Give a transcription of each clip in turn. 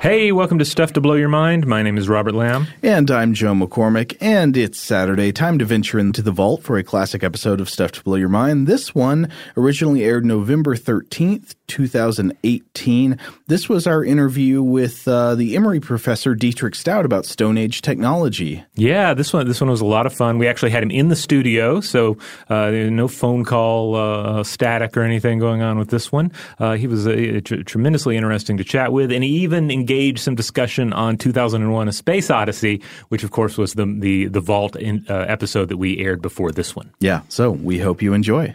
Hey, welcome to Stuff to Blow Your Mind. My name is Robert Lamb. And I'm Joe McCormick, and it's Saturday. Time to venture into the vault for a classic episode of Stuff to Blow Your Mind. This one originally aired November 13th, 2018. This was our interview with uh, the Emory professor Dietrich Stout about Stone Age technology. Yeah, this one this one was a lot of fun. We actually had him in the studio, so uh, no phone call uh, static or anything going on with this one. Uh, he was tr- tremendously interesting to chat with, and he even engaged some discussion on 2001: A Space Odyssey, which of course was the the the Vault in, uh, episode that we aired before this one. Yeah, so we hope you enjoy.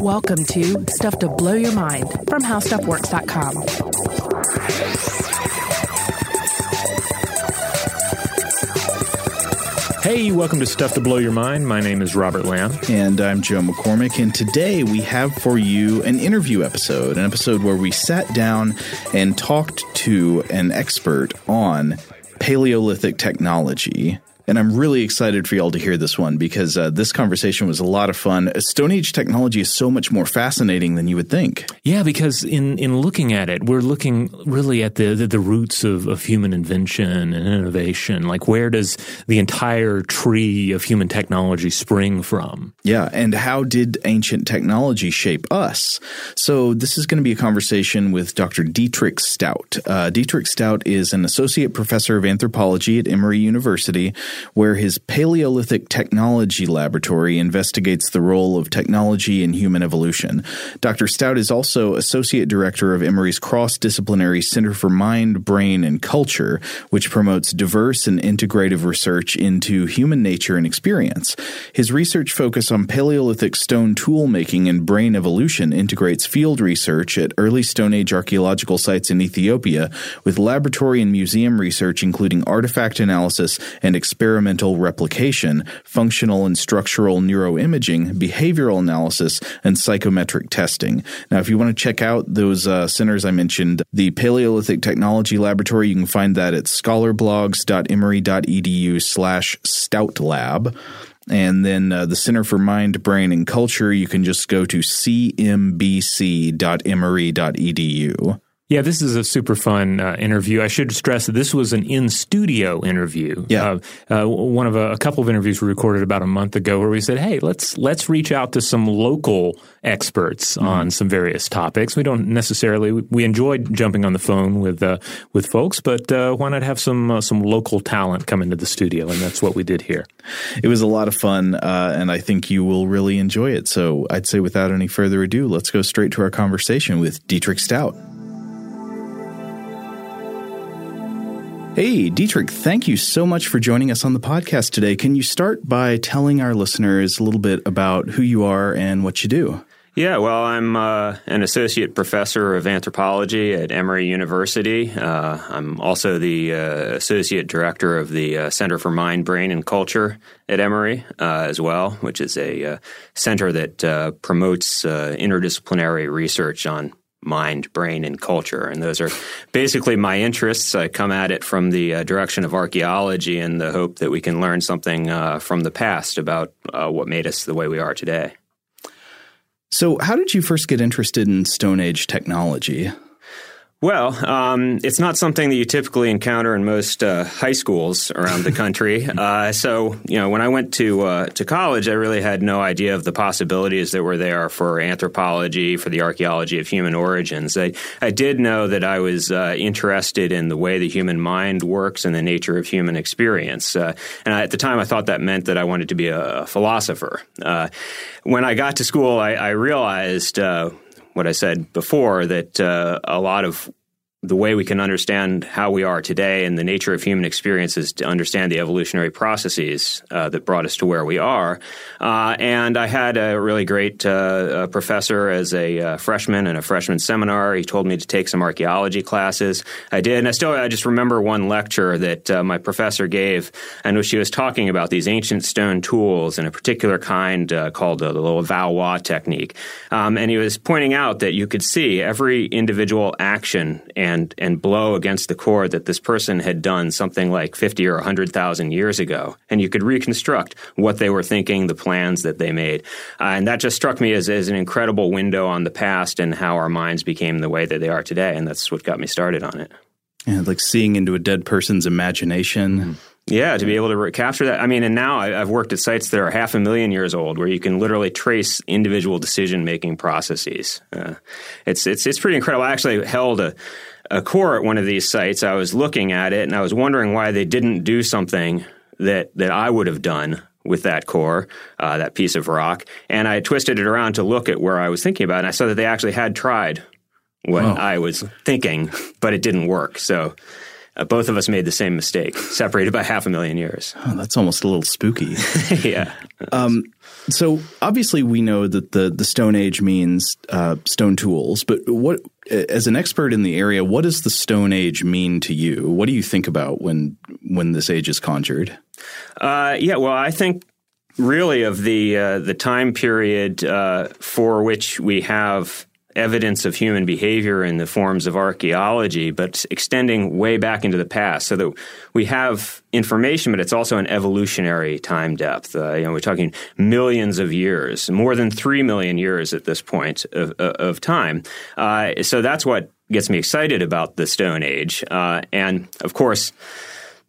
Welcome to Stuff to Blow Your Mind from HowStuffWorks.com. Hey, welcome to Stuff to Blow Your Mind. My name is Robert Lamb. And I'm Joe McCormick. And today we have for you an interview episode, an episode where we sat down and talked to an expert on Paleolithic technology and I'm really excited for y'all to hear this one because uh, this conversation was a lot of fun. Stone Age technology is so much more fascinating than you would think. Yeah, because in, in looking at it, we're looking really at the, the, the roots of, of human invention and innovation. Like, where does the entire tree of human technology spring from? Yeah, and how did ancient technology shape us? So, this is going to be a conversation with Dr. Dietrich Stout. Uh, Dietrich Stout is an associate professor of anthropology at Emory University where his Paleolithic Technology Laboratory investigates the role of technology in human evolution. Dr. Stout is also Associate Director of Emory's cross disciplinary Center for Mind, Brain, and Culture, which promotes diverse and integrative research into human nature and experience. His research focus on Paleolithic stone tool making and brain evolution integrates field research at early Stone Age archaeological sites in Ethiopia with laboratory and museum research, including artifact analysis and experimental experimental replication, functional and structural neuroimaging, behavioral analysis, and psychometric testing. Now, if you want to check out those uh, centers I mentioned, the Paleolithic Technology Laboratory, you can find that at scholarblogs.emory.edu slash stoutlab. And then uh, the Center for Mind, Brain, and Culture, you can just go to cmbc.emory.edu. Yeah, this is a super fun uh, interview. I should stress that this was an in studio interview. Yeah, uh, uh, one of a, a, couple of interviews we recorded about a month ago, where we said, "Hey, let's let's reach out to some local experts mm-hmm. on some various topics." We don't necessarily we enjoyed jumping on the phone with uh, with folks, but uh, why not have some uh, some local talent come into the studio? And that's what we did here. It was a lot of fun, and I think you will really enjoy it. So I'd say, without any further ado, let's go straight to our conversation with Dietrich Stout. Hey, Dietrich, thank you so much for joining us on the podcast today. Can you start by telling our listeners a little bit about who you are and what you do? Yeah, well, I'm uh, an associate professor of anthropology at Emory University. Uh, I'm also the uh, associate director of the uh, Center for Mind, Brain, and Culture at Emory uh, as well, which is a uh, center that promotes interdisciplinary research on mind, brain, and culture. And those are basically my interests. I come at it from the uh, direction of archaeology in the hope that we can learn something uh, from the past about uh, what made us the way we are today. So, how did you first get interested in Stone Age technology? Well, um, it's not something that you typically encounter in most uh, high schools around the country. uh, so, you know, when I went to uh, to college, I really had no idea of the possibilities that were there for anthropology, for the archaeology of human origins. I, I did know that I was uh, interested in the way the human mind works and the nature of human experience. Uh, and at the time, I thought that meant that I wanted to be a philosopher. Uh, when I got to school, I, I realized what I said before that uh, a lot of the way we can understand how we are today and the nature of human experiences to understand the evolutionary processes uh, that brought us to where we are. Uh, and I had a really great uh, professor as a uh, freshman in a freshman seminar. He told me to take some archaeology classes. I did, and I still I just remember one lecture that uh, my professor gave, and which she was talking about these ancient stone tools and a particular kind uh, called the, little Levallois technique. Um, and he was pointing out that you could see every individual action and and and blow against the core that this person had done something like 50 or 100,000 years ago and you could reconstruct what they were thinking the plans that they made uh, and that just struck me as, as an incredible window on the past and how our minds became the way that they are today and that's what got me started on it yeah like seeing into a dead person's imagination mm-hmm. Yeah, to be able to re- capture that. I mean, and now I, have worked at sites that are half a million years old, where you can literally trace individual decision making processes. Uh, it's it's it's pretty incredible. I actually held a a core at one of these sites, I was looking at it and I was wondering why they didn't do something that that I would have done with that core, uh, that piece of rock. And I twisted it around to look at where I was thinking about, and I saw that they actually had tried what oh. I was thinking, but it didn't work. So uh, both of us made the same mistake, separated by half a million years. Oh, that's almost a little spooky. yeah. Um, so obviously, we know that the the Stone Age means uh, stone tools, but what, as an expert in the area, what does the Stone Age mean to you? What do you think about when when this age is conjured? Uh, yeah, well, I think really of the uh, the time period uh, for which we have evidence of human behavior in the forms of archaeology, but extending way back into the past so that we have information, but it's also an evolutionary time depth. Uh, you know, we're talking millions of years, more than 3 million years at this point of, of time. Uh, so that's what gets me excited about the Stone Age. Uh, and of course,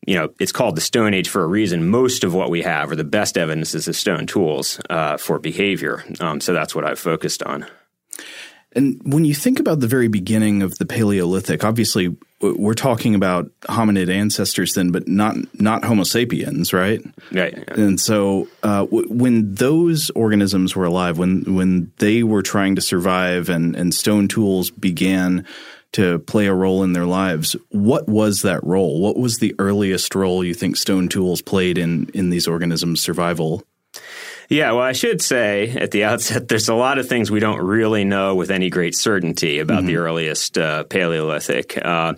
you know, it's called the Stone Age for a reason. Most of what we have, or the best evidence, is the stone tools uh, for behavior. Um, so that's what I've focused on. And when you think about the very beginning of the Paleolithic, obviously we're talking about hominid ancestors then, but not not Homo sapiens, right? Right. Yeah. And so uh, w- when those organisms were alive, when when they were trying to survive, and and stone tools began to play a role in their lives, what was that role? What was the earliest role you think stone tools played in in these organisms' survival? Yeah, well, I should say at the outset, there's a lot of things we don't really know with any great certainty about mm-hmm. the earliest uh, Paleolithic. Uh,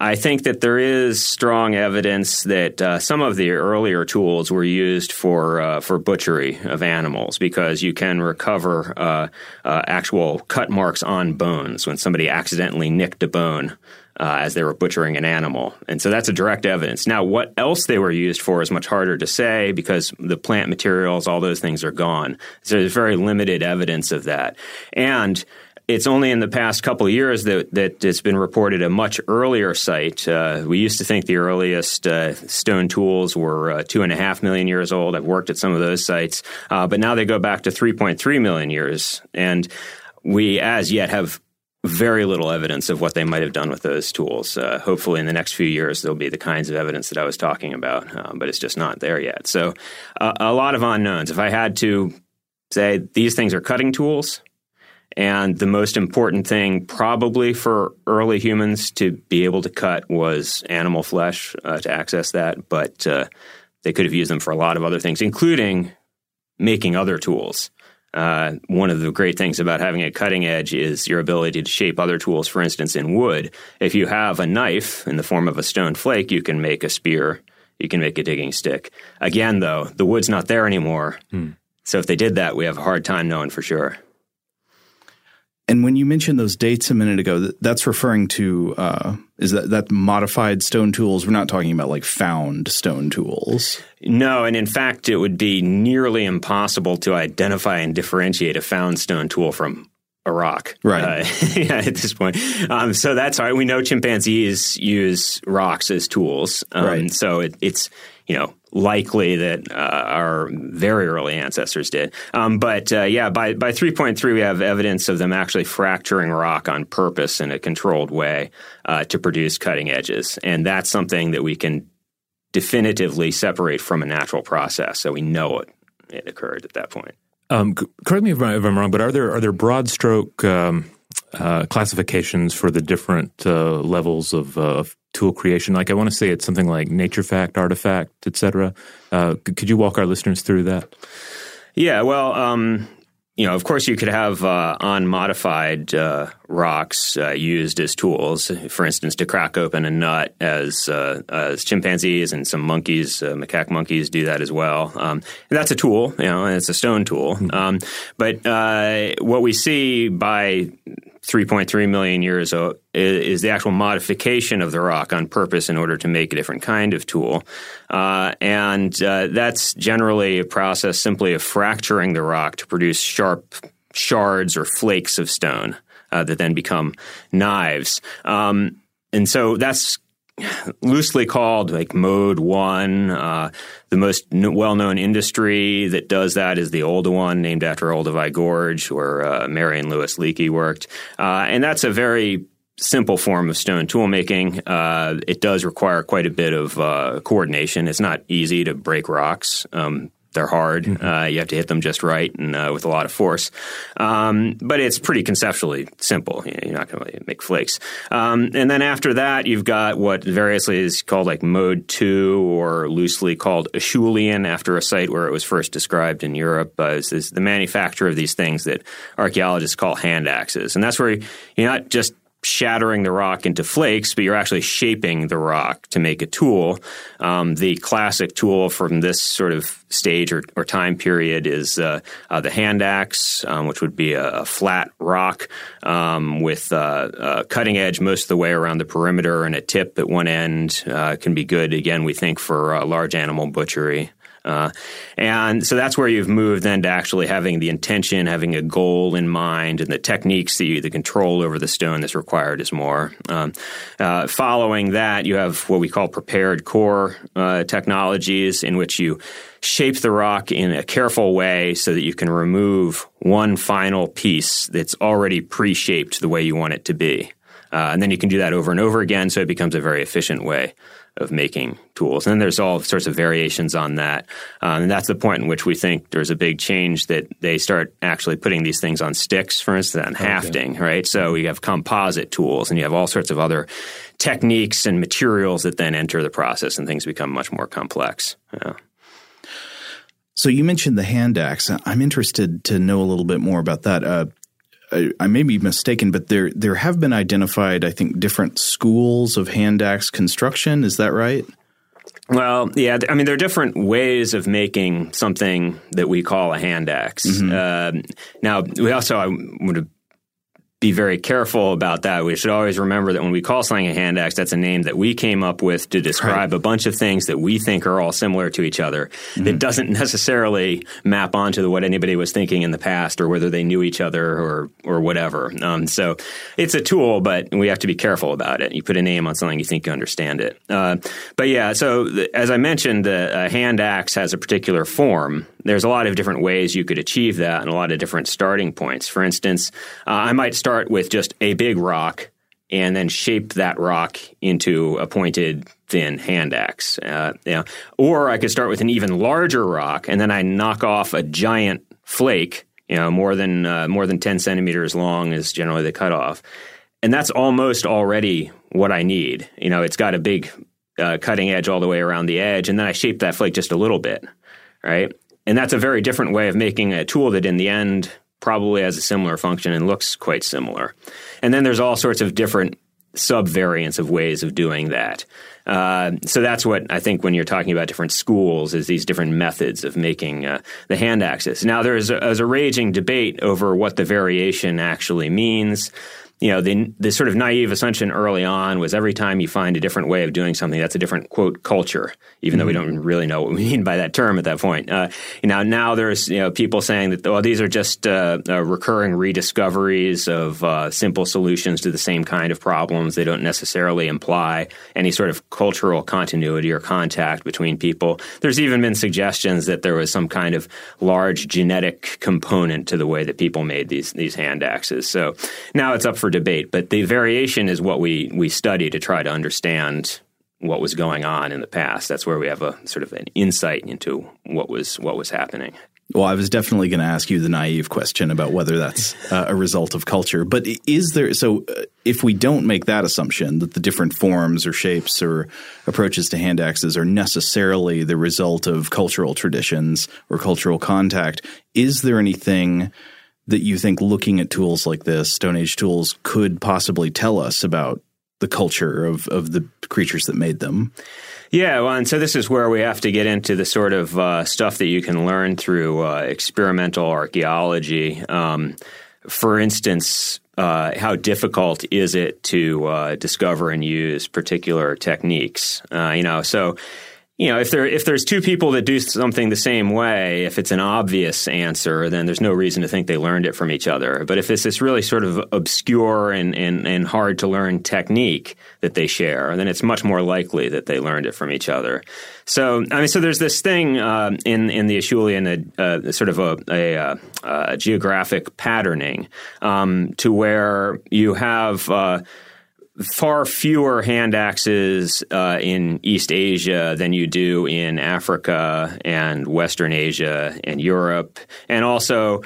I think that there is strong evidence that uh, some of the earlier tools were used for uh, for butchery of animals because you can recover uh, uh actual cut marks on bones when somebody accidentally nicked a bone uh, as they were butchering an animal. And so that's a direct evidence. Now, what else they were used for is much harder to say because the plant materials, all those things are gone. So there's very limited evidence of that. And it's only in the past couple of years that, that it's been reported a much earlier site. Uh, we used to think the earliest uh, stone tools were uh, two and a half million years old. I've worked at some of those sites, uh, but now they go back to 3.3 million years. And we, as yet, have very little evidence of what they might have done with those tools. Uh, hopefully, in the next few years, there'll be the kinds of evidence that I was talking about, uh, but it's just not there yet. So, a lot of unknowns. If I had to say these things are cutting tools, and the most important thing, probably for early humans to be able to cut, was animal flesh uh, to access that. But uh, they could have used them for a lot of other things, including making other tools. Uh, one of the great things about having a cutting edge is your ability to shape other tools, for instance, in wood. If you have a knife in the form of a stone flake, you can make a spear, you can make a digging stick. Again, though, the wood's not there anymore. Hmm. So if they did that, we have a hard time knowing for sure. And when you mentioned those dates a minute ago, that's referring to uh, is that that modified stone tools? We're not talking about like found stone tools. No, and in fact, it would be nearly impossible to identify and differentiate a found stone tool from a rock, right? Uh, yeah, at this point, um, so that's all right. We know chimpanzees use rocks as tools, um, right? So it, it's you know likely that uh, our very early ancestors did. Um, but uh, yeah, by by 3.3, we have evidence of them actually fracturing rock on purpose in a controlled way uh, to produce cutting edges, and that's something that we can definitively separate from a natural process. So we know it it occurred at that point. Um, correct me if, I, am wrong, but are there are there broad stroke um, uh, classifications for the different uh, levels of, uh, of, tool creation? Like I want to say it's something like nature fact, artifact, etc. Uh, could you walk our listeners through that? Yeah, well, um, you know, of course, you could have uh, unmodified uh, rocks uh, used as tools. For instance, to crack open a nut, as uh, as chimpanzees and some monkeys, uh, macaque monkeys, do that as well. Um, that's a tool, you know, and it's a stone tool. Mm-hmm. Um, but uh, what we see by 3.3 million years is the actual modification of the rock on purpose in order to make a different kind of tool. Uh, and uh, that's generally a process simply of fracturing the rock to produce sharp shards or flakes of stone uh, that then become knives. Um, and so that's loosely called like mode one. Uh, the most n- well-known industry that does that is the Oldowan, named after Olduvai Gorge, where uh, Mary and Louis Leakey worked, uh, and that's a very simple form of stone tool making. Uh, it does require quite a bit of uh, coordination. It's not easy to break rocks. Um, they're hard. Mm-hmm. Uh, you have to hit them just right and uh, with a lot of force. Um, but it's pretty conceptually simple. You're not going to make flakes. Um, and then after that, you've got what variously is called like mode two or loosely called Acheulean after a site where it was first described in Europe. Uh, is, is the manufacture of these things that archaeologists call hand axes. And that's where you're not just shattering the rock into flakes, but you're actually shaping the rock to make a tool. Um, the classic tool from this sort of stage or, or time period is uh, uh, the hand axe, um, which would be a, a flat rock um, with uh, a cutting edge most of the way around the perimeter and a tip at one end. Uh, can be good, again, we think, for large animal butchery. Uh, and so that's where you've moved then to actually having the intention, having a goal in mind, and the techniques that you, the control over the stone that's required is more. Um, uh, following that, you have what we call prepared core uh, technologies, in which you shape the rock in a careful way so that you can remove one final piece that's already pre-shaped the way you want it to be. Uh, and then you can do that over and over again, so it becomes a very efficient way of making tools. And there's all sorts of variations on that. Um, and that's the point in which we think there's a big change that they start actually putting these things on sticks, for instance, on hafting, okay. right? So you have composite tools and you have all sorts of other techniques and materials that then enter the process and things become much more complex. Yeah. So you mentioned the hand axe. I'm interested to know a little bit more about that. Uh, I, may be mistaken, but there there have been identified, I think, different schools of hand axe construction. Is that right? Well, yeah. I mean, there are different ways of making something that we call a hand axe. Mm-hmm. Uh, now, we also I would be very careful about that. We should always remember that when we call something a hand axe, that's a name that we came up with to describe right. a bunch of things that we think are all similar to each other. Mm-hmm. That doesn't necessarily map onto what anybody was thinking in the past or whether they knew each other or or whatever. Um, so it's a tool, but we have to be careful about it. You put a name on something, you think you understand it. Uh, but yeah, so the, as I mentioned, the hand axe has a particular form. There's a lot of different ways you could achieve that and a lot of different starting points. For instance, uh, I might start with just a big rock and then shape that rock into a pointed, thin hand axe. Uh, yeah. Or I could start with an even larger rock and then I knock off a giant flake, you know, more than uh, more than ten centimeters long is generally the cutoff, and that's almost already what I need. You know, it's got a big uh, cutting edge all the way around the edge, and then I shape that flake just a little bit, right? And that's a very different way of making a tool that in the end probably has a similar function and looks quite similar. And then there's all sorts of different subvariants of ways of doing that. Uh, so that's what I think when you're talking about different schools is these different methods of making uh, the hand axes. Now there's a, there's a raging debate over what the variation actually means you know, the, the sort of naive assumption early on was every time you find a different way of doing something, that's a different quote culture, even mm-hmm. though we mm-hmm. don't really know what we mean by that term at that point. Uh, you know, now there's you know people saying that well these are just uh, uh, recurring rediscoveries of uh, simple solutions to the same kind of problems. They don't necessarily imply any sort of cultural continuity or contact between people. There's even been suggestions that there was some kind of large genetic component to the way that people made these these hand axes. So now it's up for debate, but the variation is what we we study to try to understand what was going on in the past. That's where we have a sort of an insight into what was what was happening. Well, I was definitely going to ask you the naive question about whether that's uh, a result of culture. But is there so uh, if we don't make that assumption that the different forms or shapes or approaches to hand axes are necessarily the result of cultural traditions or cultural contact, is there anything that you think looking at tools like this, Stone Age tools, could possibly tell us about the culture of, of the creatures that made them? Yeah, well, and so this is where we have to get into the sort of uh, stuff that you can learn through uh, experimental archaeology. Um, for instance, uh, how difficult is it to uh, discover and use particular techniques? Uh, you know, so you know, if there if there's two people that do something the same way, if it's an obvious answer, then there's no reason to think they learned it from each other. But if it's this really sort of obscure and, and, and hard to learn technique that they share, then it's much more likely that they learned it from each other. So, I mean, so there's this thing uh, in in the Acheulean, uh, sort of a, a, a, a geographic patterning, um, to where you have uh, far fewer hand axes uh, in East Asia than you do in Africa and Western Asia and Europe, and also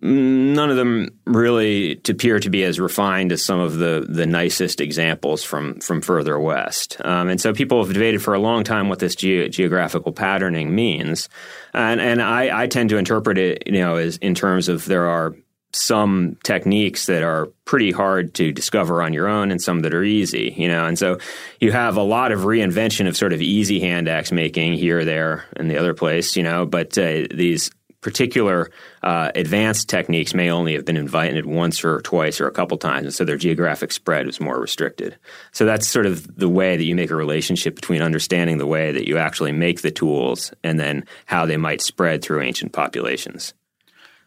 none of them really appear to be as refined as some of the the nicest examples from from further west. Um, and so people have debated for a long time what this ge- geographical patterning means, and and I, I tend to interpret it, you know, as in terms of there are some techniques that are pretty hard to discover on your own and some that are easy, you know. And so you have a lot of reinvention of sort of easy hand axe making here, there, and the other place, you know. But uh, these particular uh, advanced techniques may only have been invented once or twice or a couple times, and so their geographic spread was more restricted. So that's sort of the way that you make a relationship between understanding the way that you actually make the tools and then how they might spread through ancient populations.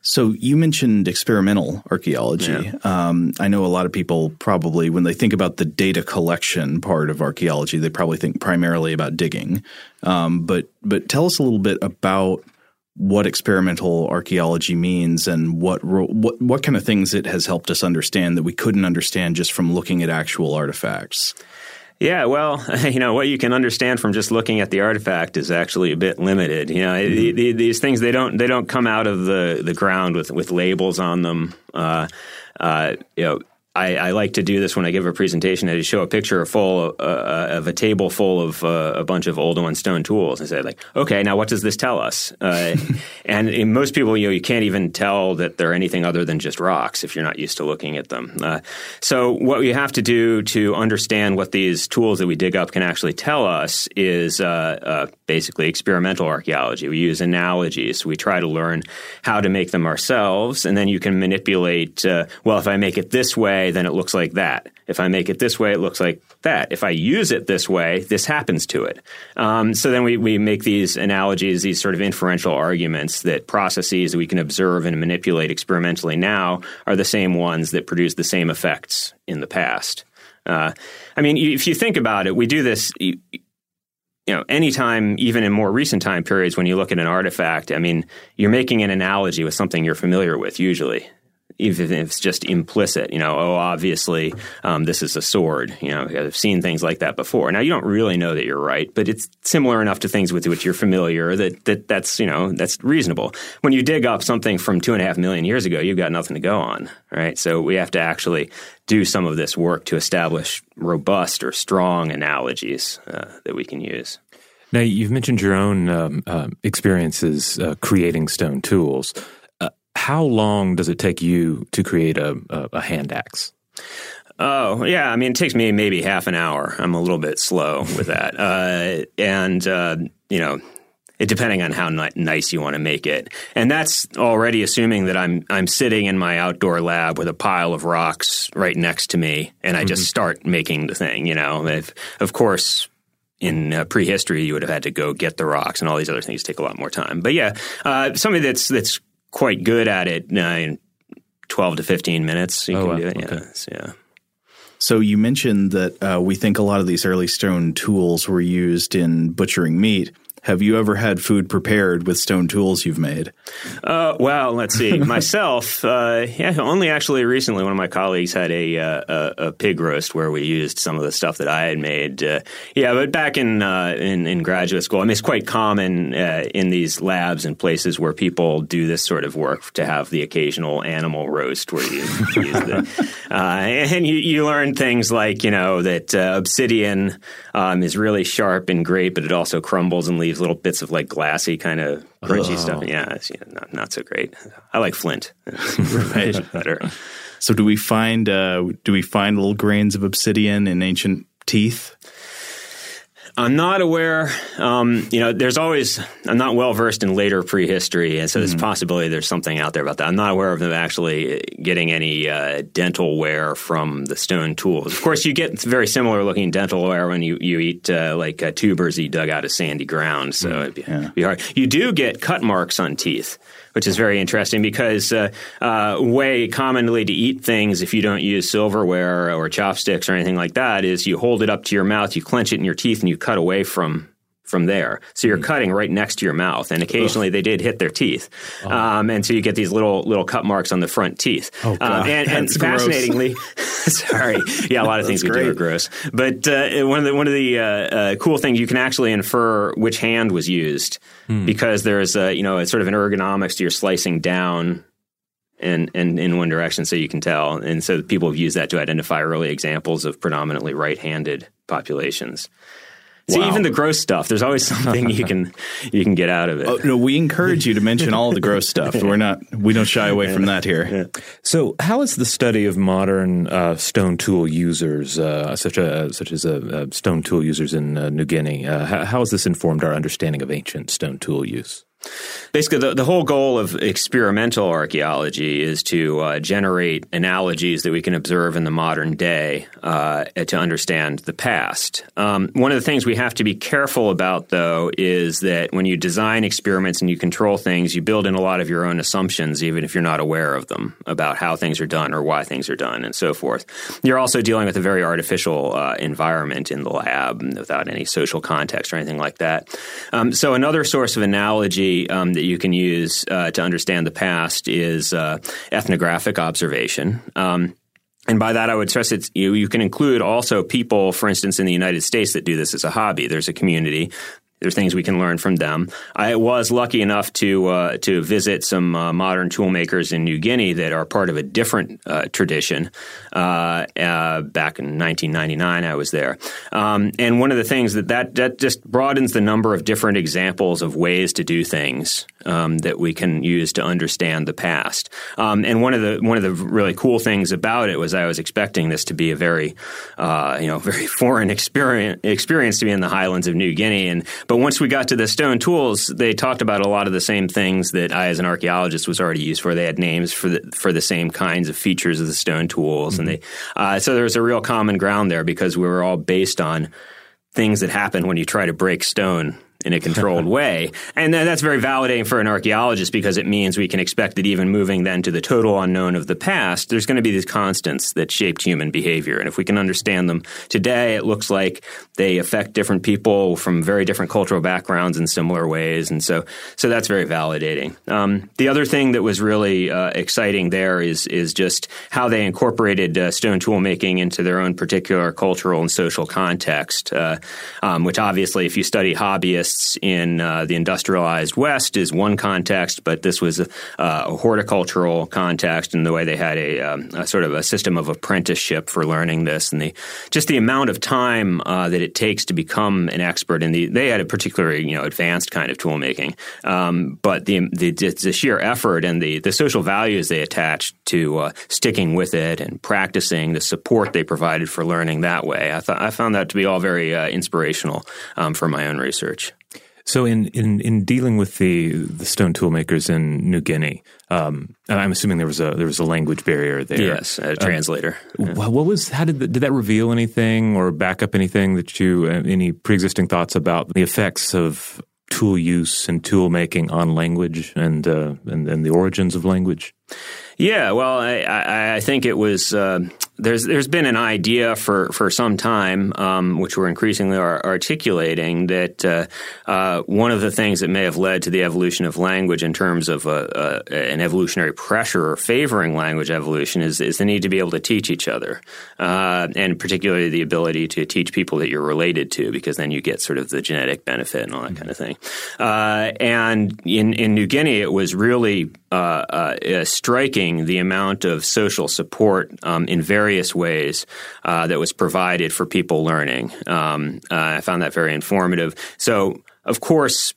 So you mentioned experimental archaeology. Yeah. Um, I know a lot of people probably, when they think about the data collection part of archaeology, they probably think primarily about digging. Um, but but tell us a little bit about what experimental archaeology means and what what what kind of things it has helped us understand that we couldn't understand just from looking at actual artifacts. Yeah, well, you know what you can understand from just looking at the artifact is actually a bit limited. You know, mm-hmm. these things they don't they don't come out of the, the ground with with labels on them. Uh, uh, you know, I, I, like to do this when I give a presentation. I just show a picture full of, uh, of a table full of uh, a bunch of Oldowan stone tools and say, like, okay, now what does this tell us? Uh, and most people, you know, you can't even tell that they're anything other than just rocks if you're not used to looking at them. Uh, so what we have to do to understand what these tools that we dig up can actually tell us is uh, uh, basically experimental archaeology. We use analogies. We try to learn how to make them ourselves, and then you can manipulate. well, if I make it this way way, then it looks like that. If I make it this way, it looks like that. If I use it this way, this happens to it. Um, so then we, we make these analogies, these sort of inferential arguments that processes that we can observe and manipulate experimentally now are the same ones that produce the same effects in the past. Uh, I mean, if you think about it, we do this. You, you know, anytime, even in more recent time periods, when you look at an artifact, I mean, you're making an analogy with something you're familiar with, usually even if it's just implicit, you know, oh, obviously um, this is a sword. You know, I've seen things like that before. Now you don't really know that you're right, but it's similar enough to things with which you're familiar that, that that's you know that's reasonable. When you dig up something from two and a half million years ago, you've got nothing to go on, right? So we have to actually do some of this work to establish robust or strong analogies uh, that we can use. Now, you've mentioned your own um, uh, experiences uh, creating stone tools how long does it take you to create a, a, a hand axe? Oh, yeah. I mean, it takes me maybe half an hour. I'm a little bit slow with that. Uh, and, uh, you know, it, depending on how ni- nice you want to make it. And that's already assuming that I'm I'm sitting in my outdoor lab with a pile of rocks right next to me, and I mm-hmm. just start making the thing. You know, if, of course. In uh, prehistory, you would have had to go get the rocks, and all these other things take a lot more time. But yeah, uh, somebody that's that's quite good at it uh, in 12 to 15 minutes. You oh, can do it. Okay. Yeah. So, yeah. So you mentioned that uh, we think a lot of these early stone tools were used in butchering meat. Have you ever had food prepared with stone tools you've made? Uh, well, let's see. Myself, uh, yeah, only actually recently, one of my colleagues had a, uh, a, a pig roast where we used some of the stuff that I had made. Uh, yeah, but back in, uh, in, in graduate school, I mean, it's quite common uh, in these labs and places where people do this sort of work to have the occasional animal roast where you use the, and you, you learn things like you know that obsidian um, is really sharp and great, but it also crumbles and leaves little bits of like glassy kind of crunchy oh. stuff. Yeah, it's you know, not, not so great. I like flint. right. better. So do we find uh, do we find little grains of obsidian in ancient teeth? I'm not aware. Um, you know, there's always. I'm not well versed in later prehistory, and so there's mm-hmm. a possibility there's something out there about that. I'm not aware of them actually getting any uh, dental wear from the stone tools. Of course, you get very similar looking dental wear when you you eat uh, like uh, tubers you dug out of sandy ground. So mm-hmm. it'd be, yeah. be hard. You do get cut marks on teeth which is very interesting because uh, uh, way commonly to eat things if you don't use silverware or chopsticks or anything like that is you hold it up to your mouth, you clench it in your teeth, and you cut away from from there. So you're mm. cutting right next to your mouth, and occasionally Ugh. they did hit their teeth, oh. um, and so you get these little little cut marks on the front teeth. Oh, um, God. Um, and, and fascinatingly, sorry, yeah, a lot of things we do are gross. But uh, one of the one of the uh, uh, cool things you can actually infer which hand was used hmm. because there's a, you know it's sort of an ergonomics to your slicing down and, and in one direction so you can tell. And so people have used that to identify early examples of predominantly right handed populations. See, wow. even the gross stuff, there's always something you can you can get out of it. Oh, no, we encourage you to mention all the gross stuff. We're not we don't shy away from that here. So, how is the study of modern uh, stone tool users, uh, such a such as uh, stone tool users in uh, New Guinea, uh, how, how has this informed our understanding of ancient stone tool use? Basically, the, the whole goal of experimental archaeology is to uh, generate analogies that we can observe in the modern day uh, to understand the past. Um, one of the things we have to be careful about, though, is that when you design experiments and you control things, you build in a lot of your own assumptions, even if you're not aware of them, about how things are done or why things are done and so forth. You're also dealing with a very artificial uh, environment in the lab without any social context or anything like that. Um, so, another source of analogy um, that you can use uh, to understand the past is uh, ethnographic observation. Um, and by that, I would stress it. You, you can include also people, for instance, in the United States that do this as a hobby. There's a community there's things we can learn from them. I was lucky enough to uh, to visit some uh, modern tool makers in New Guinea that are part of a different uh, tradition. Uh, uh, back in 1999, I was there, um, and one of the things that, that that just broadens the number of different examples of ways to do things um, that we can use to understand the past. Um, and one of the one of the really cool things about it was I was expecting this to be a very uh, you know very foreign experience experience to be in the highlands of New Guinea, and but once we got to the stone tools, they talked about a lot of the same things that I, as an archaeologist, was already used for. They had names for the for the same kinds of features of the stone tools, mm-hmm. and they uh, so there was a real common ground there because we were all based on things that happen when you try to break stone in a controlled way. And that's very validating for an archaeologist because it means we can expect that even moving then to the total unknown of the past, there's going to be these constants that shaped human behavior. And if we can understand them today, it looks like they affect different people from very different cultural backgrounds in similar ways. And so, so that's very validating. Um, the other thing that was really uh, exciting there is, is just how they incorporated uh, stone tool making into their own particular cultural and social context, uh, um, which obviously, if you study hobbyists, in uh, the industrialized West is one context, but this was a, a horticultural context and the way they had a, um, a, sort of a system of apprenticeship for learning this and the just the amount of time uh, that it takes to become an expert in the they had a particularly you know advanced kind of tool making, um, but the, the, the sheer effort and the the social values they attached to uh, sticking with it and practicing the support they provided for learning that way. I thought I found that to be all very uh, inspirational um, for my own research. So in, in, in dealing with the the stone tool makers in New Guinea, um, I'm assuming there was a there was a language barrier there. Yes, a um, translator. Um, yeah. What was how did did that reveal anything or back up anything that you uh, any pre existing thoughts about the effects of tool use and tool making on language and uh, and, and the origins of language? Yeah, well, I, I, I think it was. Uh, there's there's been an idea for, for some time, um, which we're increasingly articulating, that uh, uh, one of the things that may have led to the evolution of language in terms of uh, uh an evolutionary pressure or favoring language evolution is, is the need to be able to teach each other, uh, and particularly the ability to teach people that you're related to, because then you get sort of the genetic benefit and all that mm-hmm. kind of thing. Uh, and in, in New Guinea, it was really striking the amount of social support um, in various various ways uh, that was provided for people learning. Um, uh, I found that very informative. So, of course,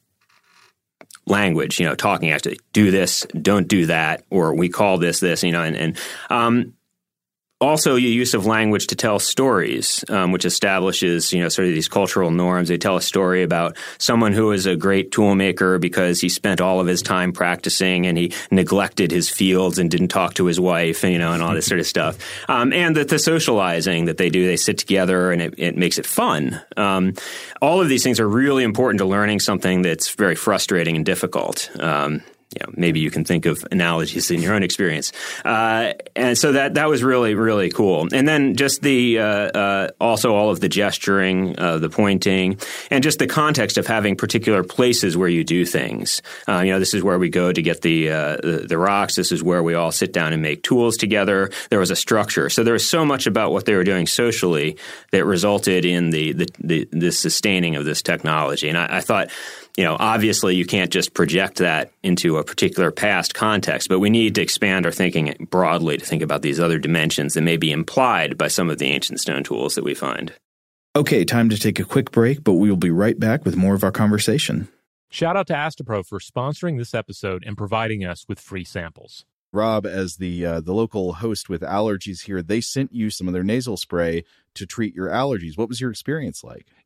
language, you know, talking actually, do this, don't do that, or we call this this, you know, and, and um, also your use of language to tell stories, um, which establishes you know sort of these cultural norms. They tell a story about someone who is a great tool maker because he spent all of his time practicing and he neglected his fields and didn't talk to his wife, you know, and all this sort of stuff. Um, and that the socializing that they do, they sit together and it, it makes it fun. Um, all of these things are really important to learning something that's very frustrating and difficult. You know, maybe you can think of analogies in your own experience. Uh, and so that that was really really cool. And then just the uh, uh, also all of the gesturing, uh, the pointing, and just the context of having particular places where you do things. Uh, you know, this is where we go to get the, uh, the, the rocks. This is where we all sit down and make tools together. There was a structure. So there was so much about what they were doing socially that resulted in the the, the, the sustaining of this technology. And I, I thought you know, obviously you can't just project that into a particular past context, but we need to expand our thinking broadly to think about these other dimensions that may be implied by some of the ancient stone tools that we find. Okay, time to take a quick break, but we will be right back with more of our conversation. Shout out to Astepro for sponsoring this episode and providing us with free samples. Rob, as the uh, the local host with allergies here, they sent you some of their nasal spray to treat your allergies. What was your experience like?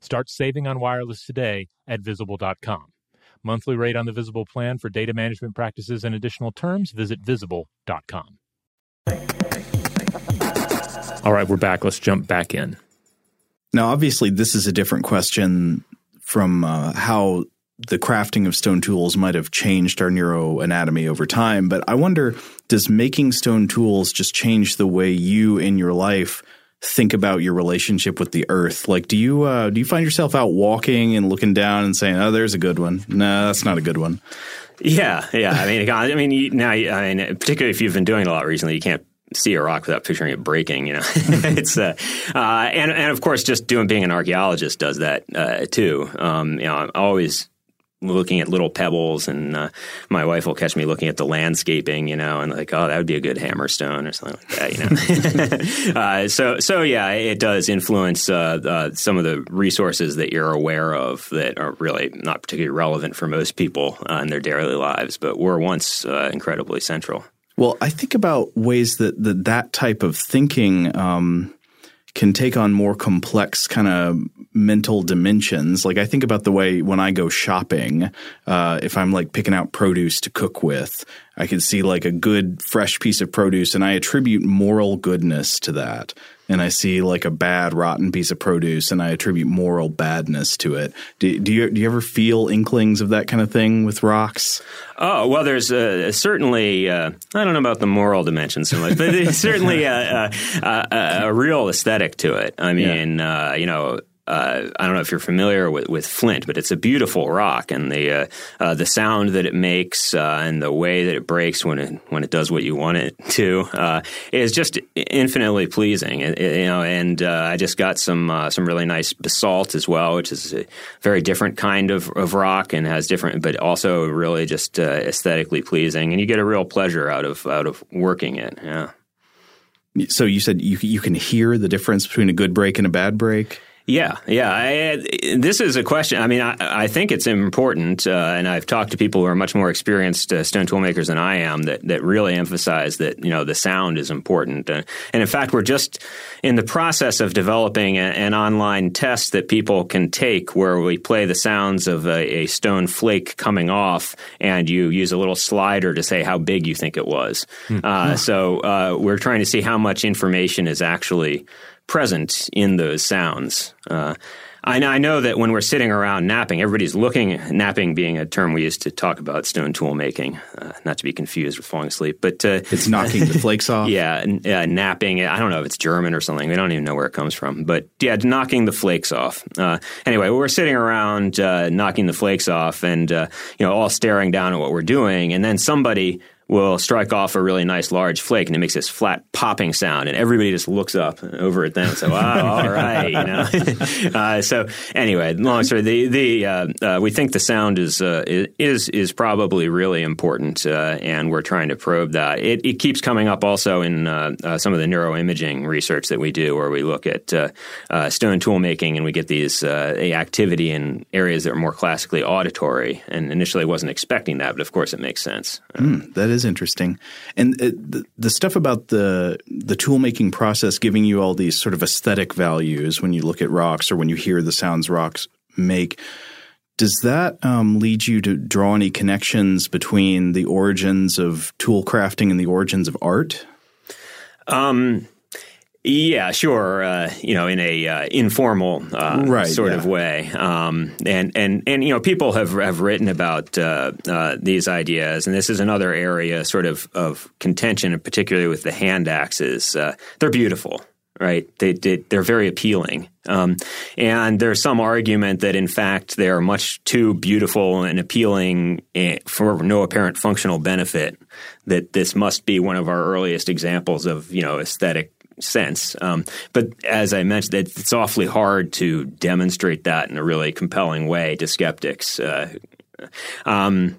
Start saving on wireless today at visible.com. Monthly rate on the Visible plan for data management practices and additional terms, visit visible.com. All right, we're back. Let's jump back in. Now, obviously, this is a different question from uh, how the crafting of stone tools might have changed our neuroanatomy over time. But I wonder does making stone tools just change the way you in your life think about your relationship with the earth? Like, do you uh, do you find yourself out walking and looking down and saying, "Oh, there's a good one"? No, that's not a good one. Yeah, yeah. I mean, I mean, you, now, I mean, particularly if you've been doing a lot recently, you can't see a rock without picturing it breaking. You know, it's uh, uh, and and of course, just doing being an archaeologist does that uh, too. Um, you know, I'm always looking at little pebbles and uh, my wife will catch me looking at the landscaping you know and like oh that would be a good hammerstone or something like that you know? Uh, so so yeah it does influence uh, uh, some of the resources that you're aware of that are really not particularly relevant for most people uh, in their daily lives but were once uh, incredibly central. Well i think about ways that that, that type of thinking um, can take on more complex kind of mental dimensions. Like I think about the way when I go shopping, uh, if I'm like picking out produce to cook with, I can see like a good fresh piece of produce and I attribute moral goodness to that. And I see like a bad, rotten piece of produce, and I attribute moral badness to it. Do, do you do you ever feel inklings of that kind of thing with rocks? Oh well, there's uh, certainly uh, I don't know about the moral dimension so much, but there's certainly a, a, a, a, real aesthetic to it. I mean, yeah. uh, you know, uh, I don't know if you're familiar with, with flint, but it's a beautiful rock, and the uh, uh, the sound that it makes uh, and the way that it breaks when it when it does what you want it to uh, is just infinitely pleasing. It, it, you know, and uh, I just got some some really nice basalt as well, which is a very different kind of, of rock and has different, but also really just aesthetically pleasing, and you get a real pleasure out of out of working it. Yeah. So you said you you can hear the difference between a good break and a bad break. Yeah, yeah. I, this is a question. I mean, I, I think it's important, uh, and I've talked to people who are much more experienced uh, stone tool makers than I am that that really emphasize that you know the sound is important. Uh, and in fact, we're just in the process of developing a, an online test that people can take where we play the sounds of a, a, stone flake coming off, and you use a little slider to say how big you think it was. Mm-hmm. So uh, we're trying to see how much information is actually present in those sounds. Uh, I, I, know that when we're sitting around knapping, everybody's looking, knapping being a term we used to talk about stone tool making, uh, not to be confused with falling asleep, but uh, it's knocking the flakes off. Yeah, uh, knapping. I don't know if it's German or something. We don't even know where it comes from, but yeah, knocking the flakes off. Uh, anyway, we're sitting around uh, knocking the flakes off, and uh, you know, all staring down at what we're doing, and then somebody will strike off a really nice large flake and it makes this flat popping sound and everybody just looks up over at them and says, wow, all right, you know. uh, so anyway, long story, the, the, uh, uh, we think the sound is, uh, is, is probably really important uh, and we're trying to probe that. It, it keeps coming up also in uh, some of the neuroimaging research that we do where we look at stone tool making and we get these activity in areas that are more classically auditory and initially I wasn't expecting that, but of course it makes sense. Mm, that is is interesting. And uh, the, the stuff about the the tool making process giving you all these sort of aesthetic values when you look at rocks or when you hear the sounds rocks make. Does that um, lead you to draw any connections between the origins of tool crafting and the origins of art? Um, yeah, sure. Uh, you know, in a uh, informal uh, right, sort yeah. of way, um, and and and you know, people have have written about uh, uh, these ideas, and this is another area sort of of contention, particularly with the hand axes. Uh, they're beautiful, right? They, they are very appealing, um, and there's some argument that in fact they are much too beautiful and appealing eh, for no apparent functional benefit. That this must be one of our earliest examples of you know aesthetic sense. Um, but as I mentioned, it's awfully hard to demonstrate that in a really compelling way to skeptics. Uh, um,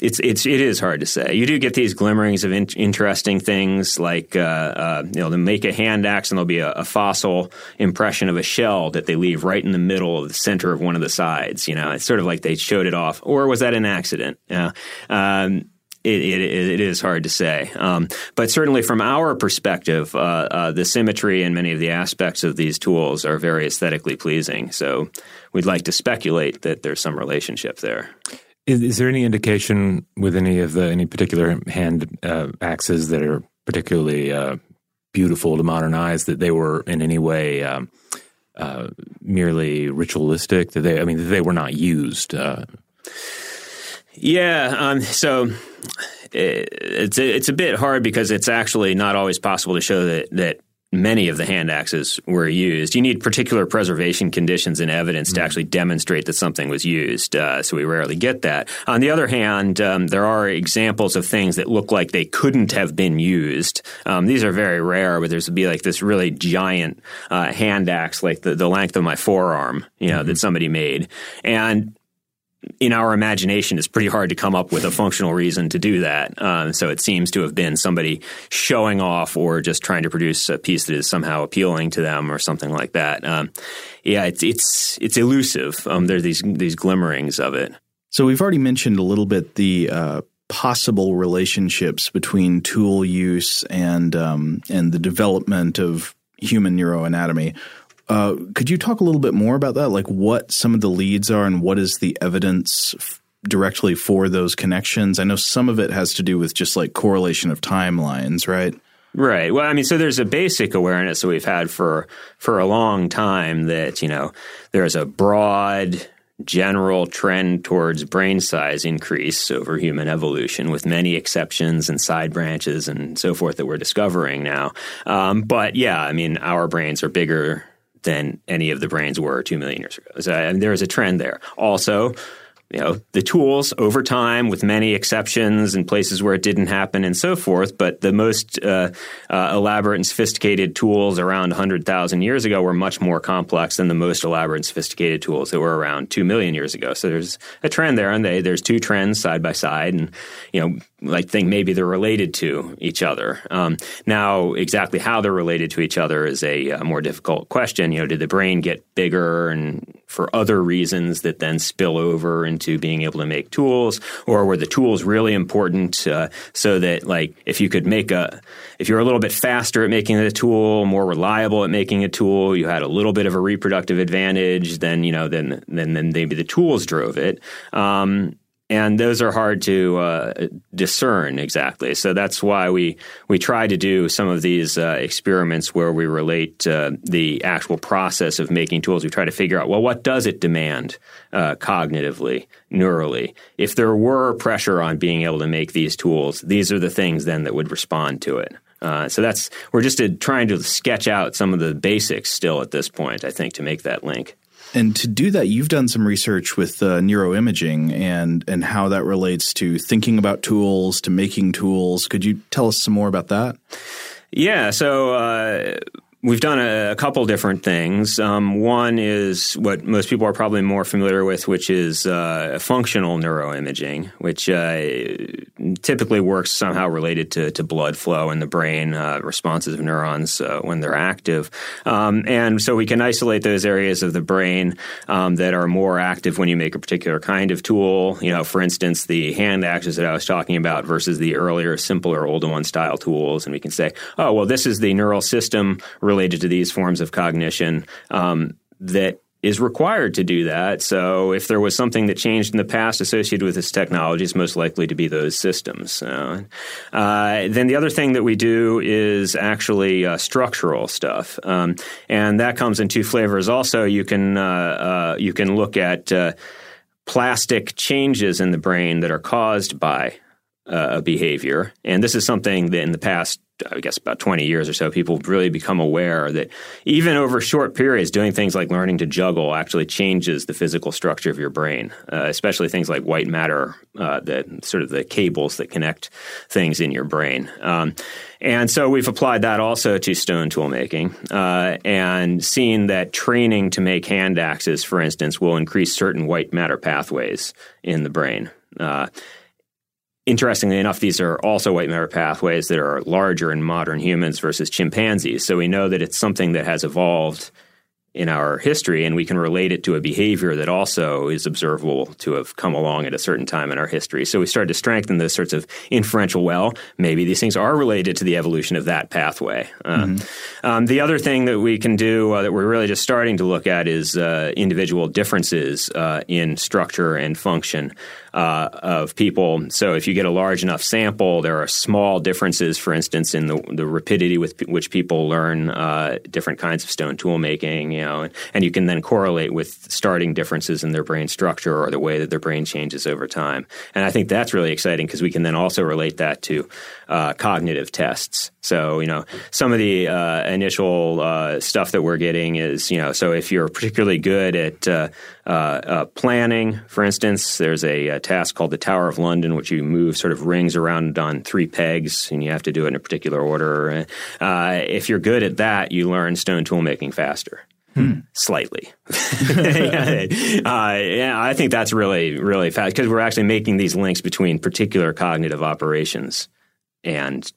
it's it's it is hard to say. You do get these glimmerings of in- interesting things, like uh, uh, you know, they make a hand axe and there'll be a, a, fossil impression of a shell that they leave right in the middle of the center of one of the sides. You know, it's sort of like they showed it off, or was that an accident? Yeah. Um, it, it, it is hard to say. Um, but certainly from our perspective, uh, uh, the symmetry and many of the aspects of these tools are very aesthetically pleasing. So we'd like to speculate that there's some relationship there. Is, is there any indication with any of the any particular hand uh, axes that are particularly uh, beautiful to modern eyes that they were in any way um, uh, merely ritualistic? That they, I mean, they were not used. Uh, yeah. Um, so it's a, it's a bit hard because it's actually not always possible to show that that many of the hand axes were used. You need particular preservation conditions and evidence mm-hmm. to actually demonstrate that something was used. Uh, so we rarely get that. On the other hand, um, there are examples of things that look like they couldn't have been used. Um, these are very rare, but there's be like this really giant uh, hand axe, like the, the length of my forearm, you know, mm-hmm. that somebody made. And in our imagination, it's pretty hard to come up with a functional reason to do that. Um, so it seems to have been somebody showing off or just trying to produce a piece that is somehow appealing to them or something like that. Um, yeah, it's it's it's elusive. Um, there are these these glimmerings of it. So we've already mentioned a little bit the uh, possible relationships between tool use and um, and the development of human neuroanatomy. Uh, could you talk a little bit more about that? Like what some of the leads are and what is the evidence f- directly for those connections? I know some of it has to do with just like correlation of timelines, right? Right. Well, I mean, so there's a basic awareness that we've had for for a long time that you know there's a broad general trend towards brain size increase over human evolution, with many exceptions and side branches and so forth that we're discovering now. Um, but yeah, I mean, our brains are bigger than any of the brains were two million years ago. So, I mean, there is a trend there. Also, you know the tools over time with many exceptions and places where it didn't happen and so forth but the most uh, uh, elaborate and sophisticated tools around 100,000 years ago were much more complex than the most elaborate and sophisticated tools that were around 2 million years ago so there's a trend there and they, there's two trends side by side and you know I think maybe they're related to each other. Um, now, exactly how they're related to each other is a, a, more difficult question. You know, did the brain get bigger and for other reasons that then spill over into being able to make tools, or were the tools really important uh, so that, like, if you could make a, if you're a little bit faster at making the tool, more reliable at making a tool, you had a little bit of a reproductive advantage, then you know, then then then maybe the tools drove it. Um, and those are hard to uh, discern exactly. So that's why we we try to do some of these uh, experiments where we relate uh, the actual process of making tools. We try to figure out well, what does it demand uh, cognitively, neurally? If there were pressure on being able to make these tools, these are the things then that would respond to it. Uh, so that's we're just trying to sketch out some of the basics still at this point. I think to make that link. And to do that, you've done some research with uh, neuroimaging and and how that relates to thinking about tools, to making tools. Could you tell us some more about that? Yeah. So. Uh, We've done a, a couple different things. Um, one is what most people are probably more familiar with, which is uh, functional neuroimaging, which uh, typically works somehow related to, to blood flow in the brain, uh, responses of neurons uh, when they're active. Um, and so we can isolate those areas of the brain um, that are more active when you make a particular kind of tool. You know, for instance, the hand axes that I was talking about versus the earlier, simpler, Oldowan style tools. And we can say, oh, well, this is the neural system related to these forms of cognition um, that is required to do that. So if there was something that changed in the past associated with this technology, it's most likely to be those systems. Uh, uh, then the other thing that we do is actually uh, structural stuff, um, and that comes in two flavors. Also, you can uh, uh, you can look at plastic changes in the brain that are caused by a behavior, and this is something that in the past I guess about 20 years or so, people really become aware that even over short periods, doing things like learning to juggle actually changes the physical structure of your brain, uh, especially things like white matter, uh, the sort of the cables that connect things in your brain. Um, and so we've applied that also to stone tool making uh, and seen that training to make hand axes, for instance, will increase certain white matter pathways in the brain. Uh, Interestingly enough, these are also white matter pathways that are larger in modern humans versus chimpanzees. So we know that it's something that has evolved in our history, and we can relate it to a behavior that also is observable to have come along at a certain time in our history. So we started to strengthen those sorts of inferential. Well, maybe these things are related to the evolution of that pathway. Uh, mm-hmm. um, the other thing that we can do uh, that we're really just starting to look at is uh, individual differences uh, in structure and function uh, of people. So if you get a large enough sample, there are small differences, for instance, in the, the rapidity with which people learn uh, different kinds of stone tool making, you know, and, and, you can then correlate with starting differences in their brain structure or the way that their brain changes over time. And I think that's really exciting because we can then also relate that to uh, cognitive tests. So, you know, some of the uh, initial uh, stuff that we're getting is, you know, so if you're particularly good at uh, uh, uh, planning, for instance, there's a, a, task called the Tower of London, which you move sort of rings around on three pegs, and you have to do it in a particular order. if you're good at that, you learn stone tool making faster. Hmm. Slightly, yeah, yeah, I think that's really, really fast because we're actually making these links between particular cognitive operations and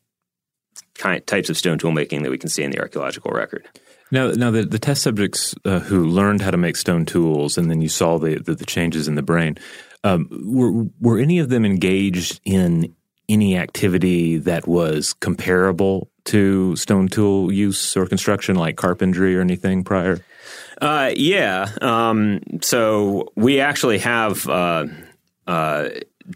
kind, types of stone tool making that we can see in the archaeological record. Now, now the, the test subjects uh, who learned how to make stone tools, and then you saw the the, the changes in the brain. Um, were were any of them engaged in any activity that was comparable to stone tool use or construction, like carpentry or anything prior? Uh, yeah. Um, so we actually have uh, uh,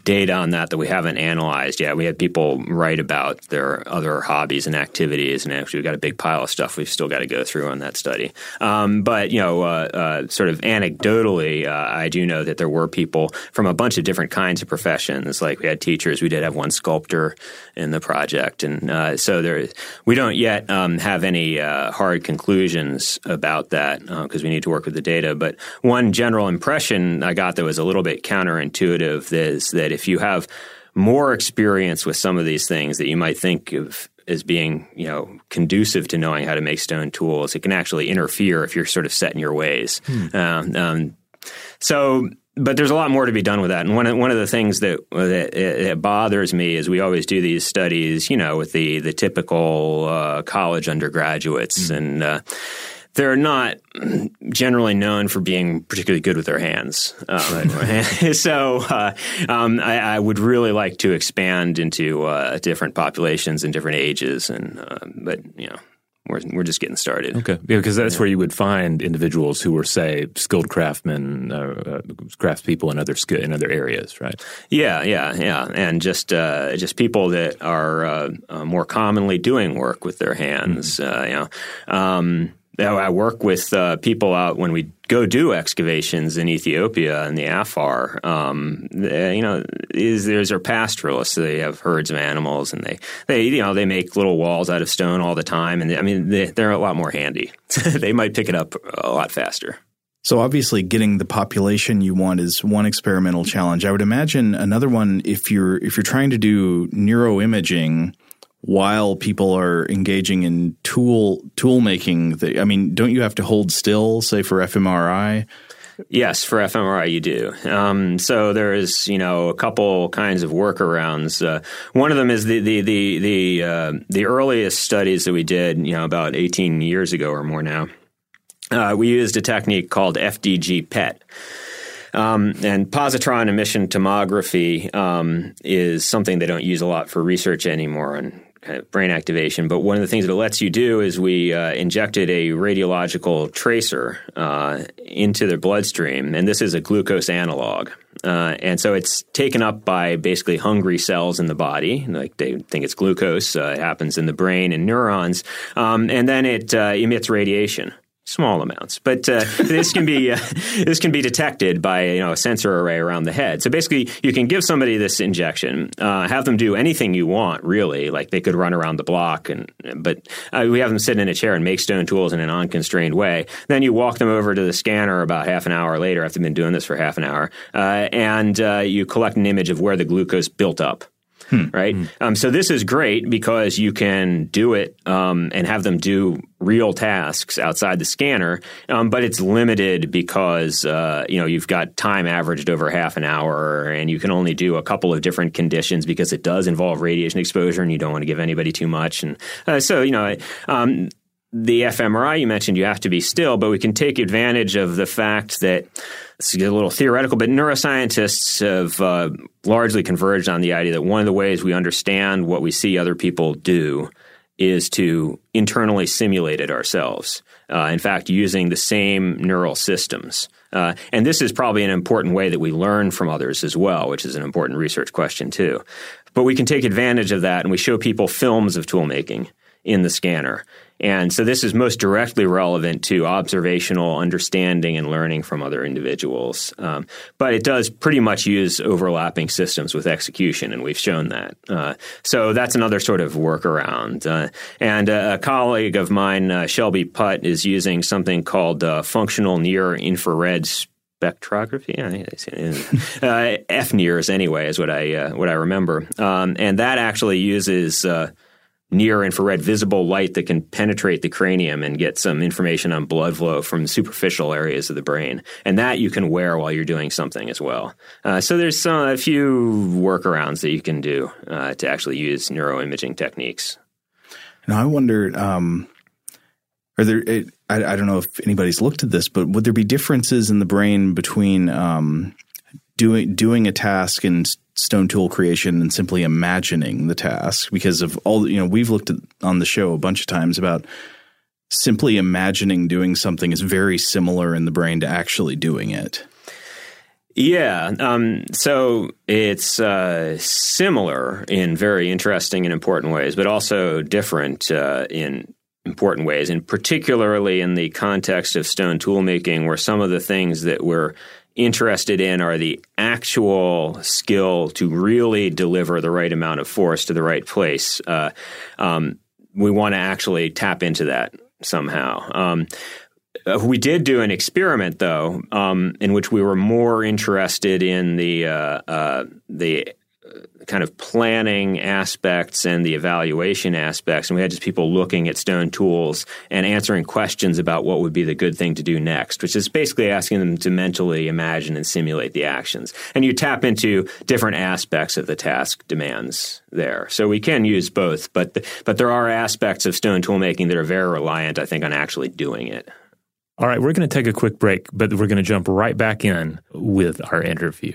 data on that that we haven't analyzed yet. We had people write about their other hobbies and activities, and actually we've got a big pile of stuff we've still got to go through on that study. Um, but you know, uh, uh, sort of anecdotally, uh, I do know that there were people from a bunch of different kinds of professions. Like we had teachers, we did have one sculptor in the project, and uh, so there we don't yet um, have any uh, hard conclusions about that because uh, we need to work with the data. But one general impression I got that was a little bit counterintuitive is that if you have more experience with some of these things that you might think of as being, you know, conducive to knowing how to make stone tools, it can actually interfere if you're sort of set in your ways. Hmm. Um, um, so but there's a lot more to be done with that. And one of, one of the things that, that, that bothers me is we always do these studies, you know, with the the typical uh, college undergraduates, mm-hmm. and uh, they're not generally known for being particularly good with their hands. Um, so uh, um, I, I, would really like to expand into uh, different populations and different ages, and uh, but you know we're, we're just getting started. Okay, yeah, because that's yeah. where you would find individuals who were, say, skilled craftsmen, uh, uh, craftspeople in other in other areas, right? Yeah, yeah, yeah, and just uh, just people that are uh, uh more commonly doing work with their hands. Mm-hmm. Uh, you know, um, I work with uh, people out when we go do excavations in Ethiopia and the Afar. Um, they, you know, is there's are pastoralists. They have herds of animals, and they they you know they make little walls out of stone all the time. And they, I mean, they, they're a lot more handy. they might pick it up a lot faster. So obviously getting the population you want is one experimental challenge. I would imagine another one if you're if you're trying to do neuroimaging – while people are engaging in tool tool making. I mean, don't you have to hold still, say for fMRI? Yes, for fMRI you do. Um, so there is, you know, a couple kinds of workarounds. Uh, one of them is the the the the, uh, the earliest studies that we did, you know, about 18 years ago or more now. Uh, we used a technique called FDG PET. Um, and positron emission tomography um, is something they don't use a lot for research anymore. Kind of brain activation. But one of the things that it lets you do is we uh, injected a radiological tracer uh, into their bloodstream, and this is a glucose analog. Uh, and so it's taken up by basically hungry cells in the body. Like they think it's glucose. Uh, it happens in the brain and neurons. Um, and then it uh, emits radiation small amounts, but uh, this can be uh, this can be detected by you know a sensor array around the head. So basically, you can give somebody this injection, uh, have them do anything you want, really. Like they could run around the block, and but uh, we have them sit in a chair and make stone tools in an unconstrained way. Then you walk them over to the scanner about half an hour later after they've been doing this for half an hour, uh, and uh, you collect an image of where the glucose built up. Hmm. Right. Hmm. Um, so this is great because you can do it um, and have them do real tasks outside the scanner, um, but it's limited because uh, you know you've got time averaged over half an hour, and you can only do a couple of different conditions because it does involve radiation exposure, and you don't want to give anybody too much. And uh, so you know. Um, the fMRI you mentioned, you have to be still, but we can take advantage of the fact that this is a little theoretical, but neuroscientists have uh, largely converged on the idea that one of the ways we understand what we see other people do is to internally simulate it ourselves. Uh, in fact, using the same neural systems. Uh, and this is probably an important way that we learn from others as well, which is an important research question too. But we can take advantage of that and we show people films of tool making in the scanner. And so this is most directly relevant to observational understanding and learning from other individuals. Um, but it does pretty much use overlapping systems with execution, and we've shown that. Uh, so that's another sort of workaround. Uh, and a, colleague of mine, uh, Shelby Putt, is using something called uh, functional near infrared spectrography. uh, FNIRS, anyway, is what I uh, what I remember. Um, and that actually uses uh, near infrared visible light that can penetrate the cranium and get some information on blood flow from superficial areas of the brain. And that you can wear while you're doing something as well. Uh, so there's some, a few workarounds that you can do uh, to actually use neuroimaging techniques. Now I wonder, um, are there? I, I, don't know if anybody's looked at this, but would there be differences in the brain between um, doing doing a task and stone tool creation and simply imagining the task because of all you know we've looked at on the show a bunch of times about simply imagining doing something is very similar in the brain to actually doing it Yeah. Um, so it's uh, similar in very interesting and important ways, but also different uh, in important ways, and particularly in the context of stone tool making where some of the things that we're interested in are the actual skill to really deliver the right amount of force to the right place. Uh, um, we want to actually tap into that somehow. Um, uh, we did do an experiment, though, um, in which we were more interested in the uh, uh, the kind of planning aspects and the evaluation aspects. And we had just people looking at stone tools and answering questions about what would be the good thing to do next, which is basically asking them to mentally imagine and simulate the actions. And you tap into different aspects of the task demands there. So we can use both, but but there are aspects of stone tool making that are very reliant, I think, on actually doing it. All right, we're going to take a quick break, but we're going to jump right back in with our interview.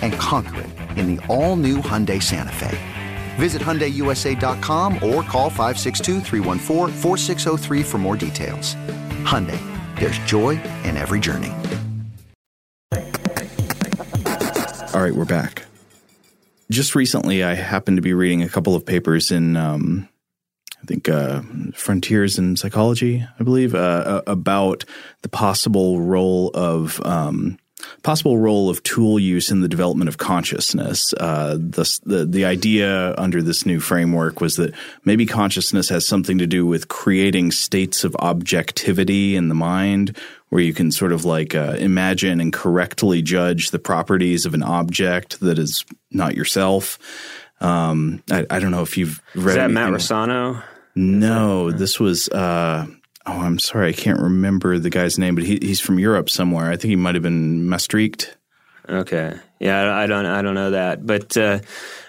And conquer it in the all-new Hyundai Santa Fe. Visit HyundaiUSA.com or call 562 for more details. Hyundai, there's joy in every journey. All right, we're back. Just recently, I happened to be reading a couple of papers in, um, I think, uh, Frontiers in Psychology, I believe, uh, about the possible role of um, possible role of tool use in the development of consciousness. Uh, the, the the idea under this new framework was that maybe consciousness has something to do with creating states of objectivity in the mind, where you can sort of like uh, imagine and correctly judge the properties of an object that is not yourself. Um, I, I, don't know if you've read. Is that Matt Rossano? No, this was. Uh, oh, I'm sorry, I can't remember the guy's name, but he, he's from Europe somewhere. I think he might have been Maastricht. Okay, yeah, I don't, I don't know that, but uh,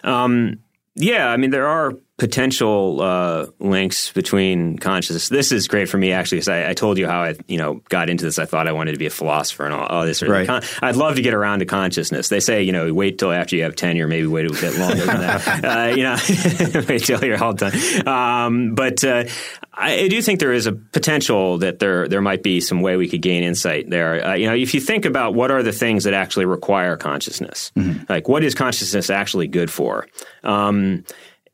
um, yeah, I mean, there are potential uh, links between consciousness. This is great for me actually, because I, I, told you how I you know got into this. I thought I wanted to be a philosopher and all, all this. Sort of right. I'd love to get around to consciousness. They say you know wait till after you have tenure, maybe wait a bit longer than that. uh, you know, wait till you're all done. Um, but uh, I do think there is a potential that there there might be some way we could gain insight there. Uh, you know, if you think about what are the things that actually require consciousness, mm-hmm. like what is consciousness actually good for? Um,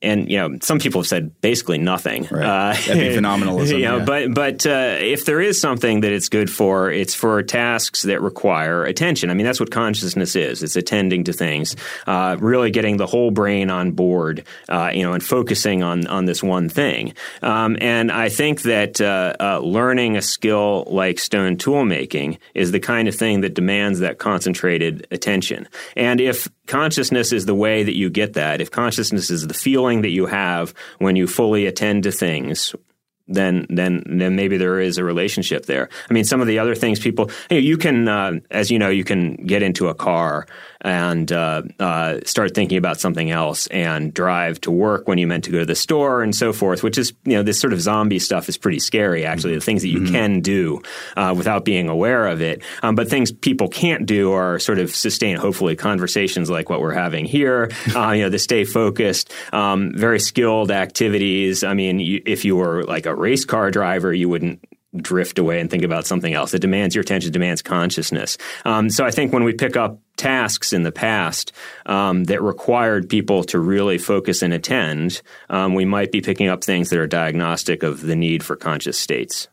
and you know some people have said basically nothing. Right. Uh, Epiphenomenalism. you know, yeah. but but uh, if there is something that it's good for, it's for tasks that require attention. I mean, that's what consciousness is. It's attending to things, uh, really getting the whole brain on board, uh, you know, and focusing on on this one thing. Um, and I think that uh, uh, learning a skill like stone tool making is the kind of thing that demands that concentrated attention. And if consciousness is the way that you get that, if consciousness is the feeling that you have when you fully attend to things, then then then maybe there is a relationship there. I mean, some of the other things people you can, uh, as you know, you can get into a car and uh, uh, start thinking about something else and drive to work when you meant to go to the store and so forth. Which is you know this sort of zombie stuff is pretty scary. Actually, the things that you mm-hmm. can do uh, without being aware of it, um, but things people can't do are sort of sustain hopefully conversations like what we're having here. Uh, you know, the stay focused, um, very skilled activities. I mean, you, if you were like a race car driver, you wouldn't drift away and think about something else. It demands your attention, it demands consciousness. Um, so I think when we pick up tasks in the past um, that required people to really focus and attend, um, we might be picking up things that are diagnostic of the need for conscious states.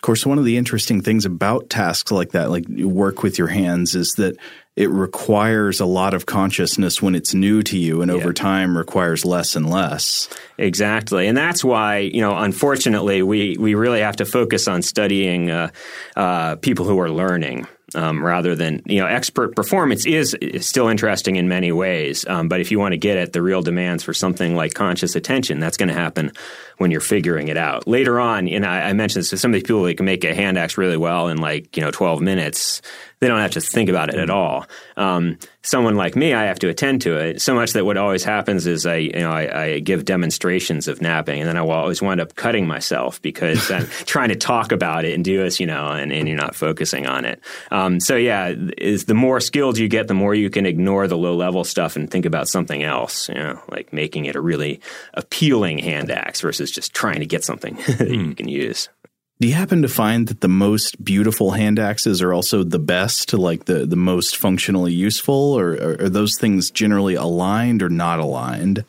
Of course, one of the interesting things about tasks like that, like work with your hands, is that it requires a lot of consciousness when it's new to you and yeah. over time requires less and less. Exactly. And that's why, you know, unfortunately, we, we really have to focus on studying uh, uh, people who are learning um, rather than you know expert performance is, still interesting in many ways. Um, but if you want to get at the real demands for something like conscious attention, that's going to happen when you're figuring it out later on. And I, I mentioned this, so some of these people they can make a hand axe really well in like you know 12 minutes. They don't have to think about it at all. Um, someone like me, I have to attend to it so much that what always happens is I, you know, I, I give demonstrations of knapping, and then I will always wind up cutting myself because I'm trying to talk about it and do this, you know, and, and you're not focusing on it. Um, so yeah, is the more skilled you get, the more you can ignore the low level stuff and think about something else, you know, like making it a really appealing hand axe versus just trying to get something that you hmm. can use. Do you happen to find that the most beautiful hand axes are also the best, like the, the most functionally useful, or, or are those things generally aligned or not aligned?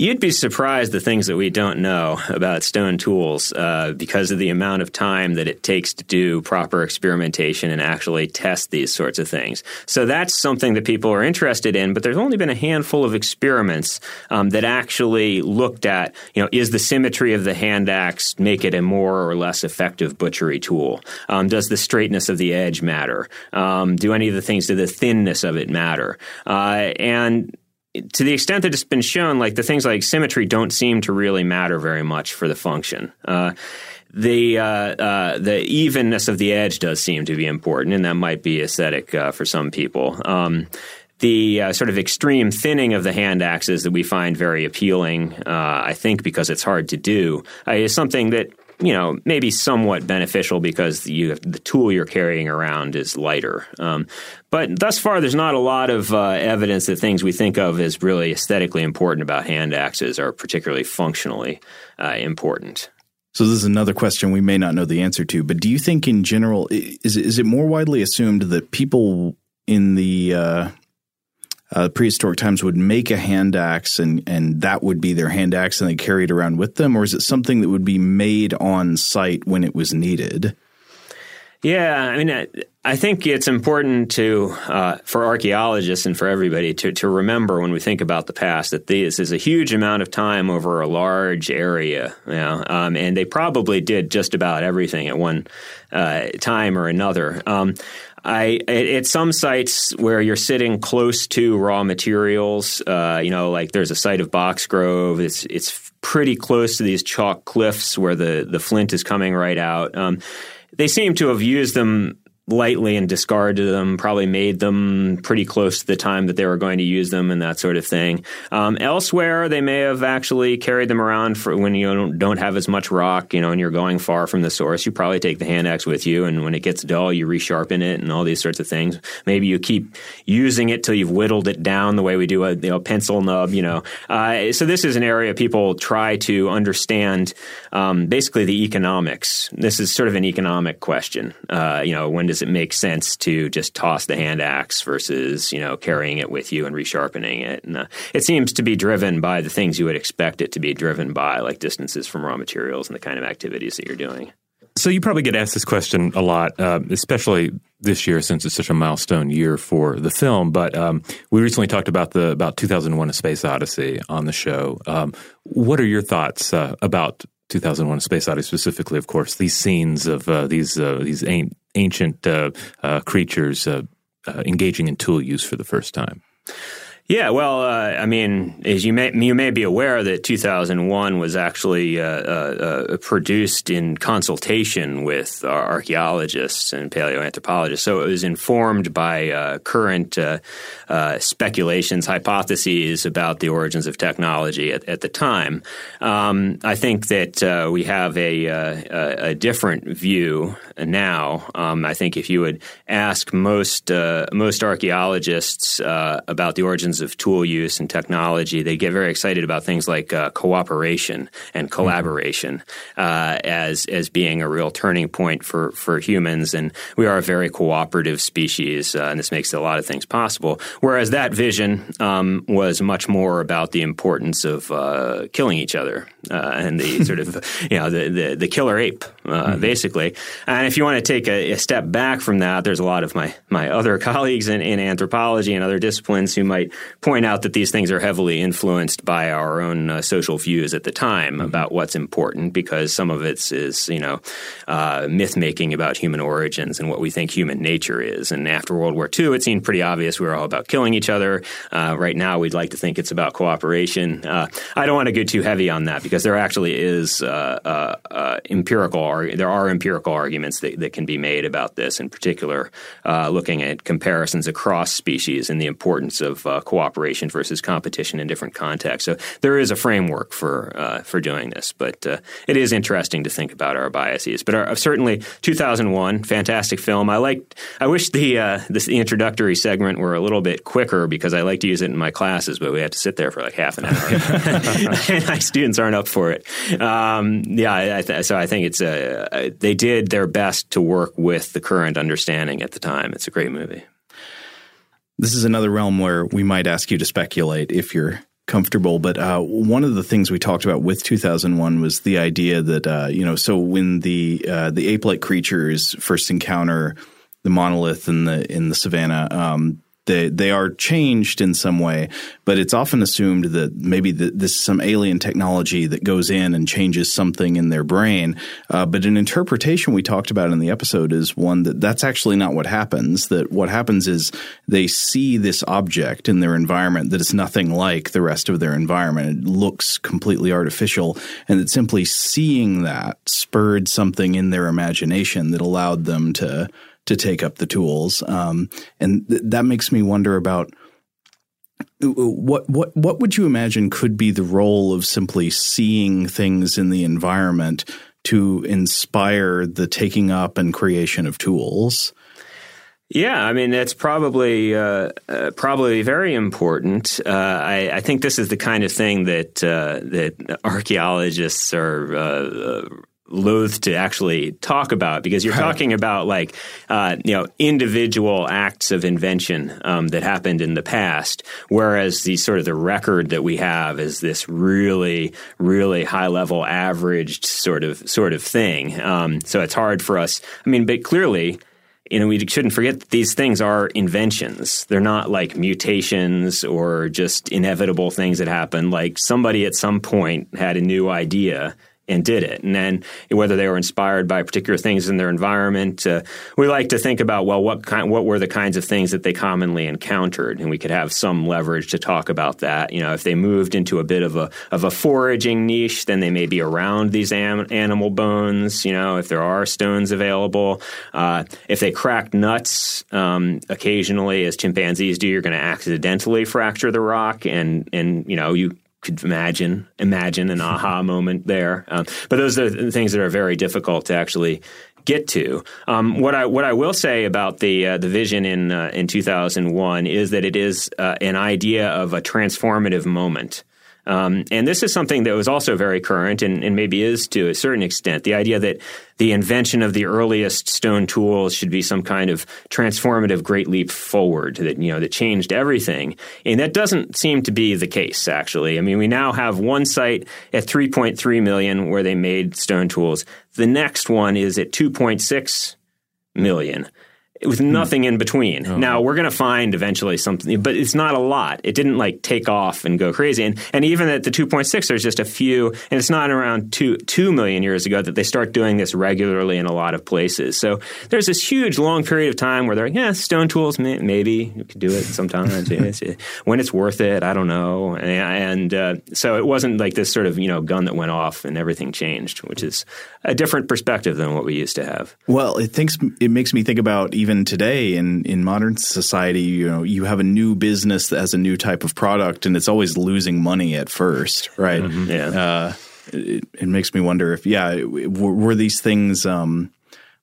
You'd be surprised the things that we don't know about stone tools uh, because of the amount of time that it takes to do proper experimentation and actually test these sorts of things. So that's something that people are interested in, but there's only been a handful of experiments um, that actually looked at, you know, is the symmetry of the hand axe make it a more or less effective butchery tool? Um, does the straightness of the edge matter? Um, do any of the things, do the thinness of it matter? Uh, and to the extent that it's been shown, like the things like symmetry don't seem to really matter very much for the function. Uh, the uh, uh, the evenness of the edge does seem to be important, and that might be aesthetic uh, for some people. Um, the uh, sort of extreme thinning of the hand axes that we find very appealing, uh, I think because it's hard to do, uh, is something that you know, maybe somewhat beneficial because you the tool you're carrying around is lighter. Um, but thus far, there's not a lot of uh, evidence that things we think of as really aesthetically important about hand axes are particularly functionally uh, important. So this is another question we may not know the answer to, but do you think in general is is it more widely assumed that people in the uh, uh, prehistoric times would make a hand axe and, and that would be their hand axe and they carry it around with them? Or is it something that would be made on site when it was needed? Yeah, I mean, I think it's important to uh, for archaeologists and for everybody to to remember when we think about the past that this is a huge amount of time over a large area, you know, um, and they probably did just about everything at one uh, time or another. Um, I at some sites where you're sitting close to raw materials, uh, you know, like there's a site of Boxgrove. It's it's pretty close to these chalk cliffs where the the flint is coming right out. Um, they seem to have used them lightly and discarded them, probably made them pretty close to the time that they were going to use them and that sort of thing. Um, elsewhere, they may have actually carried them around for when you don't, don't, have as much rock, you know, and you're going far from the source. You probably take the hand axe with you, and when it gets dull, you resharpen it and all these sorts of things. Maybe you keep using it till you've whittled it down the way we do a you know, pencil nub, you know. Uh, so this is an area people try to understand um, basically the economics. This is sort of an economic question. Uh, you know, when does does it make sense to just toss the hand axe versus you know carrying it with you and resharpening it? And uh, it seems to be driven by the things you would expect it to be driven by, like distances from raw materials and the kind of activities that you're doing. So you probably get asked this question a lot, uh, especially this year since it's such a milestone year for the film. But um, we recently talked about the about 2001: A Space Odyssey on the show. Um, what are your thoughts uh, about 2001: A Space Odyssey specifically? Of course, these scenes of uh, these uh, these ancient uh, uh, creatures uh, engaging in tool use for the first time. Yeah, well, uh, I mean, as you may you may be aware that 2001 was actually uh, uh, produced in consultation with archaeologists and paleoanthropologists, so it was informed by uh, current uh, uh, speculations, hypotheses about the origins of technology at, at the time. Um, I think that we have a, a, a, different view now. Um, I think if you would ask most most archaeologists about the origins of tool use and technology, they get very excited about things like uh, cooperation and collaboration uh, as as being a real turning point for for humans. And we are a very cooperative species, uh, and this makes a lot of things possible. Whereas that vision um, was much more about the importance of uh, killing each other uh, and the sort of you know the the, the killer ape, uh, mm-hmm. basically. And if you want to take a, a, step back from that, there's a lot of my my other colleagues in, in anthropology and other disciplines who might point out that these things are heavily influenced by our own uh, social views at the time mm-hmm. about what's important, because some of it is you know uh, myth making about human origins and what we think human nature is. And after World War II, it seemed pretty obvious we were all about killing each other. Uh, right now, we'd like to think it's about cooperation. Uh, I don't want to get too heavy on that because there actually is uh, uh, empirical there are empirical arguments that, that, can be made about this. In particular, looking at comparisons across species and the importance of cooperation cooperation versus competition in different contexts. So there is a framework for uh, for doing this, but uh, it is interesting to think about our biases. But our, certainly, 2001, fantastic film. I liked. I wish the, uh, the the introductory segment were a little bit quicker because I like to use it in my classes, but we have to sit there for like half an hour, and my students aren't up for it. Um, yeah, I th- so I think it's a, they did their best to work with the current understanding at the time. It's a great movie. This is another realm where we might ask you to speculate if you're comfortable. But uh, one of the things we talked about with 2001 was the idea that uh, you know, so when the uh, the ape-like creatures first encounter the monolith in the in the savannah, um, they they are changed in some way, but it's often assumed that maybe the, this is some alien technology that goes in and changes something in their brain. Uh, but an interpretation we talked about in the episode is one that that's actually not what happens. That what happens is they see this object in their environment that is nothing like the rest of their environment. It looks completely artificial, and that simply seeing that spurred something in their imagination that allowed them to to take up the tools. Um, and th- that makes me wonder about what what what would you imagine could be the role of simply seeing things in the environment to inspire the taking up and creation of tools? Yeah, I mean that's probably uh, uh, probably very important. Uh, I, I, think this is the kind of thing that uh, that archaeologists are uh, loath to actually talk about because you're right. talking about like uh, you know individual acts of invention um, that happened in the past, whereas the sort of the record that we have is this really really high level averaged sort of sort of thing. Um, so it's hard for us. I mean, but clearly you know, we shouldn't forget that these things are inventions. They're not like mutations or just inevitable things that happen. Like somebody at some point had a new idea and did it. And then whether they were inspired by particular things in their environment, uh, we like to think about well, what kind, what were the kinds of things that they commonly encountered, and we could have some leverage to talk about that. You know, if they moved into a bit of a of a foraging niche, then they may be around these am- animal bones. You know, if there are stones available, uh, if they cracked nuts um, occasionally, as chimpanzees do, you're going to accidentally fracture the rock, and and you know you could imagine imagine an aha moment there. Um, but those are the things that are very difficult to actually get to. Um, what I what I will say about the uh, the vision in uh, in 2001 is that it is uh, an idea of a transformative moment. Um, and this is something that was also very current and, and, maybe is to a certain extent the idea that the invention of the earliest stone tools should be some kind of transformative great leap forward that you know that changed everything. And that doesn't seem to be the case actually. I mean, we now have one site at 3.3 million where they made stone tools. The next one is at 2.6 million with hmm. nothing in between. Oh. Now we're going to find eventually something, but it's not a lot. It didn't like take off and go crazy. And and even at the 2.6, there's just a few, and it's not around two two million years ago that they start doing this regularly in a lot of places. So there's this huge long period of time where they're like, yeah, stone tools, maybe you could do it sometimes. when it's worth it, I don't know. And, and uh, so it wasn't like this sort of you know gun that went off and everything changed, which is a different perspective than what we used to have. Well, it thinks it makes me think about even even today in in modern society, you know, you have a new business that has a new type of product, and it's always losing money at first, right? Mm-hmm. Yeah. Uh, it, it, makes me wonder if, yeah, were, were these things um,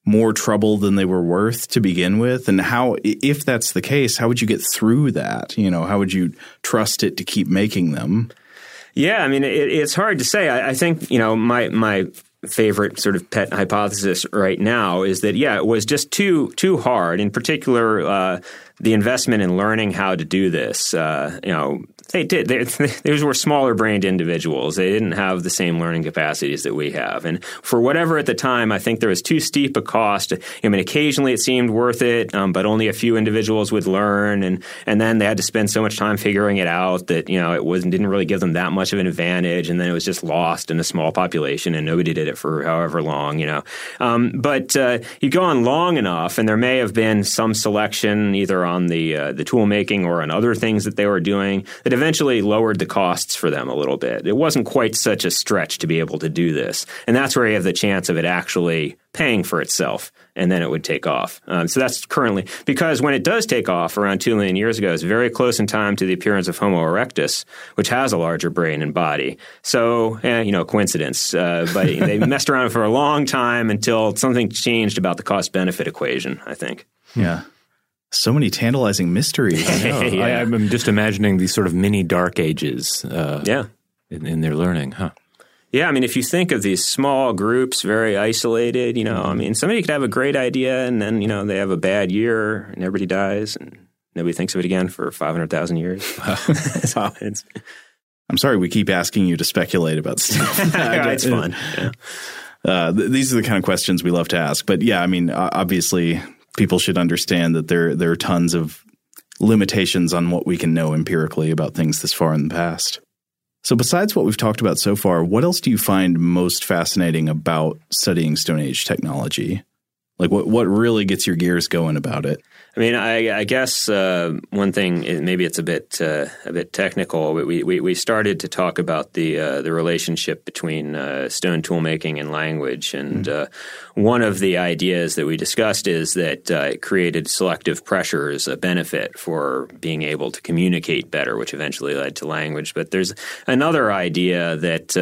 more trouble than they were worth to begin with, and how, if that's the case, how would you get through that? You know, how would you trust it to keep making them? Yeah, I mean, it, it's hard to say. I, I, think you know my my favorite sort of pet hypothesis right now is that yeah, it was just too too hard. In particular, uh, the investment in learning how to do this. Uh, you know, they did. They, those were smaller brained individuals. They didn't have the same learning capacities that we have. And for whatever at the time, I think there was too steep a cost. I mean, occasionally it seemed worth it, um, but only a few individuals would learn, and and then they had to spend so much time figuring it out that you know it wasn't didn't really give them that much of an advantage, and then it was just lost in a small population, and nobody did it for however long, you know. Um, but uh, you go on long enough, and there may have been some selection either on the uh, the tool making or on other things that they were doing that eventually lowered the costs for them a little bit. It wasn't quite such a stretch to be able to do this. And that's where you have the chance of it actually paying for itself and then it would take off. Um, so that's currently because when it does take off around 2 million years ago, it's very close in time to the appearance of Homo erectus, which has a larger brain and body. So, eh, you know, coincidence. Uh, but they messed around for a long time until something changed about the cost benefit equation, I think. Yeah. So many tantalizing mysteries. I yeah. I, am just imagining these sort of mini dark ages. Uh, yeah, in, in, their learning, huh? Yeah, I mean, if you think of these small groups, very isolated, you know, I mean, somebody could have a great idea and then you know they have a bad year and everybody dies and nobody thinks of it again for five hundred thousand years. so I'm sorry, we keep asking you to speculate about stuff. yeah, it's fun. Yeah. Uh, th- these are the kind of questions we love to ask. But yeah, I mean, obviously, people should understand that there there are tons of limitations on what we can know empirically about things this far in the past. So besides what we've talked about so far, what else do you find most fascinating about studying Stone Age technology? Like what what really gets your gears going about it? I mean, I, I guess uh, one thing maybe it's a bit uh, a bit technical. We, we we started to talk about the uh, the relationship between uh, stone toolmaking and language, and mm-hmm. one of the ideas that we discussed is that uh, it created selective pressures a benefit for being able to communicate better, which eventually led to language. But there's another idea that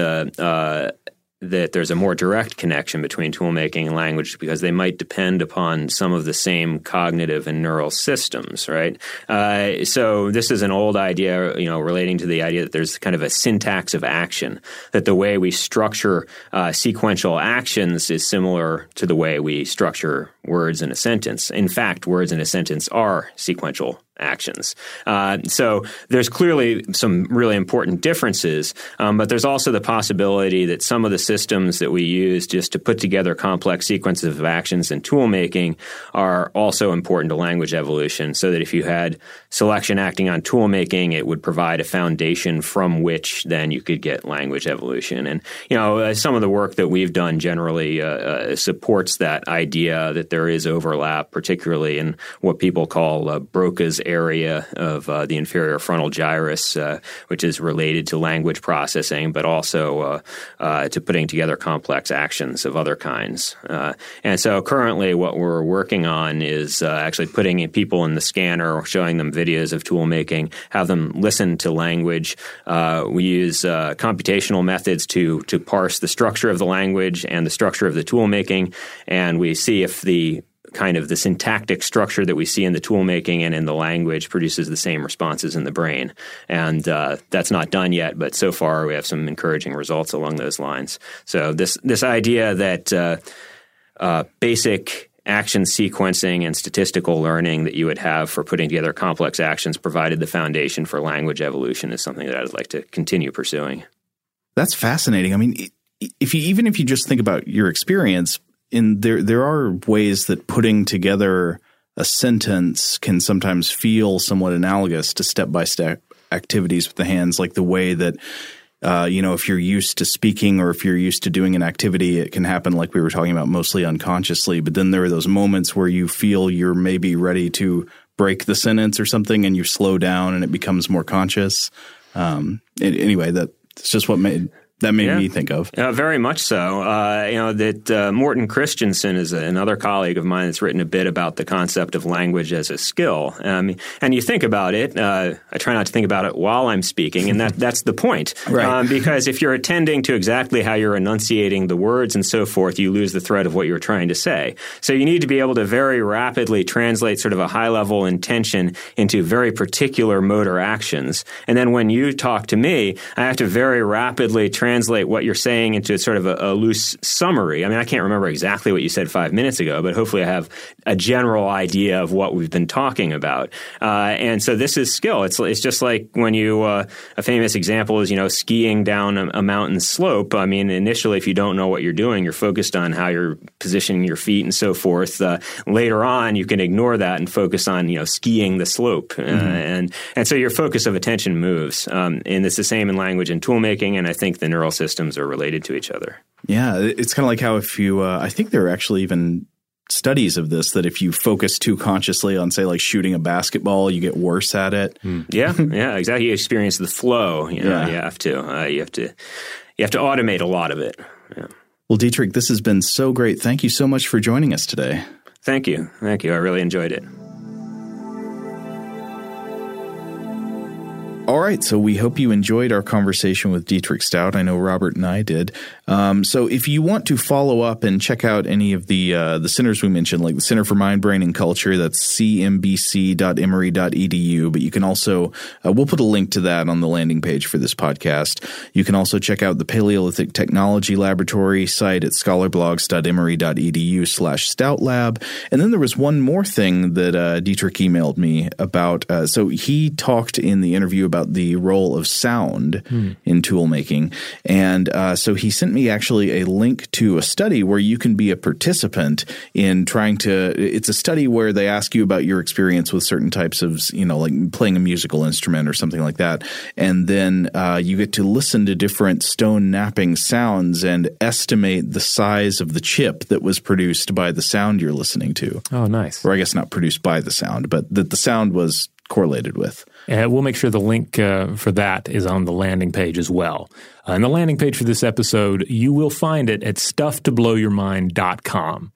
that there's a more direct connection between toolmaking and language because they might depend upon some of the same cognitive and neural systems, right? Uh, so this is an old idea, you know, relating to the idea that there's kind of a syntax of action, that the way we structure uh, sequential actions is similar to the way we structure words in a sentence. In fact, words in a sentence are sequential actions. Uh, so there's clearly some really important differences, um, but there's also the possibility that some of the systems that we use just to put together complex sequences of actions and tool making are also important to language evolution. So that if you had selection acting on tool making, it would provide a foundation from which then you could get language evolution. And you know, uh, some of the work that we've done generally uh, uh supports that idea that there is overlap, particularly in what people call uh, Broca's area of uh, the inferior frontal gyrus, uh, which is related to language processing, but also uh, uh to putting together complex actions of other kinds. Uh, and so currently, what we're working on is actually putting people in the scanner, showing them videos of tool making, have them listen to language. we use computational methods to to parse the structure of the language and the structure of the tool making, and we see if the kind of the syntactic structure that we see in the tool making and in the language produces the same responses in the brain. And uh, that's not done yet, but so far we have some encouraging results along those lines. So this this idea that uh, uh, basic action sequencing and statistical learning that you would have for putting together complex actions provided the foundation for language evolution is something that I'd like to continue pursuing. That's fascinating. I mean, if you even if you just think about your experience in there there are ways that putting together a sentence can sometimes feel somewhat analogous to step by step activities with the hands, like the way that uh, you know, if you're used to speaking or if you're used to doing an activity, it can happen like we were talking about mostly unconsciously. But then there are those moments where you feel you're maybe ready to break the sentence or something and you slow down and it becomes more conscious. Um, anyway, that's just what made that made yeah. me think of. Uh, very much so. Uh, you know that uh, Morten Christiansen is another colleague of mine that's written a bit about the concept of language as a skill. Um, and you think about it. Uh, I try not to think about it while I'm speaking, and that that's the point. right. Um, because if you're attending to exactly how you're enunciating the words and so forth, you lose the thread of what you're trying to say. So you need to be able to very rapidly translate sort of a high level intention into very particular motor actions. And then when you talk to me, I have to very rapidly translate what you're saying into sort of a, a, loose summary. I mean, I can't remember exactly what you said five minutes ago, but hopefully I have a general idea of what we've been talking about. Uh, and so this is skill. It's it's just like when you uh, a famous example is you know skiing down a, a, mountain slope. I mean, initially if you don't know what you're doing, you're focused on how you're positioning your feet and so forth. Uh, later on, you can ignore that and focus on you know skiing the slope, uh, mm-hmm. and and so your focus of attention moves. Um, and it's the same in language and tool making, and I think the neural systems are related to each other. Yeah, it's kind of like how if you, uh, I think there are actually even studies of this that if you focus too consciously on, say, like shooting a basketball, you get worse at it. Mm. Yeah, yeah, exactly. You experience the flow. You know, yeah. you have to, uh, you have to, you have to automate a lot of it. Yeah. Well, Dietrich, this has been so great. Thank you so much for joining us today. Thank you. Thank you. I really enjoyed it. All right, so we hope you enjoyed our conversation with Dietrich Stout. I know Robert and I did. Um, so if you want to follow up and check out any of the uh, the centers we mentioned, like the Center for Mind, Brain, and Culture, that's cmbc.emory.edu. But you can also uh, we'll put a link to that on the landing page for this podcast. You can also check out the Paleolithic Technology Laboratory site at scholarblogs.emory.edu/slash Stout Lab. And then there was one more thing that uh, Dietrich emailed me about. Uh, so he talked in the interview about the role of sound in tool making. And uh, so he sent me actually a link to a study where you can be a participant in trying to. It's a study where they ask you about your experience with certain types of, you know, like playing a musical instrument or something like that. And then uh, you get to listen to different stone knapping sounds and estimate the size of the chip that was produced by the sound you're listening to. Oh, nice. Or I guess not produced by the sound, but that the sound was correlated with. Uh, we'll make sure the link uh, for that is on the landing page as well. Uh, and the landing page for this episode, you will find it at stufftoblowyourmind.com.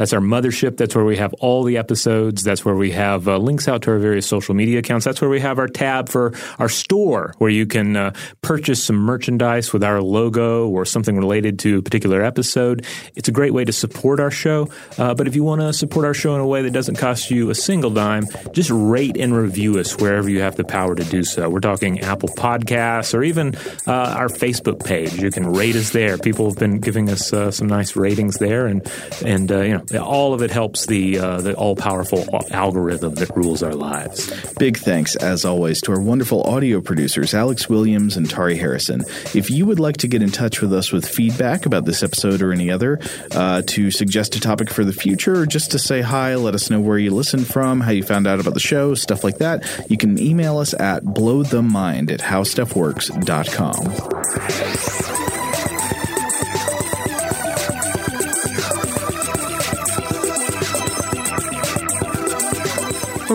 That's our mothership. That's where we have all the episodes. That's where we have uh, links out to our various social media accounts. That's where we have our tab for our store where you can uh, purchase some merchandise with our logo or something related to a particular episode. It's a great way to support our show. Uh, but if you want to support our show in a way that doesn't cost you a single dime, just rate and review us wherever you have the power to do so. We're talking Apple Podcasts or even uh, our Facebook page. You can rate us there. People have been giving us uh, some nice ratings there, and and uh, you know all of it helps the uh, the all powerful algorithm that rules our lives. Big thanks, as always, to our wonderful audio producers, Alex Williams and Tari Harrison. If you would like to get in touch with us with feedback about this episode or any other, uh, to suggest a topic for the future, or just to say hi, let us know where you listen from, how you found out about the show, stuff like that, you can email us at blowthemind at howstuffworks.com.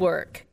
work.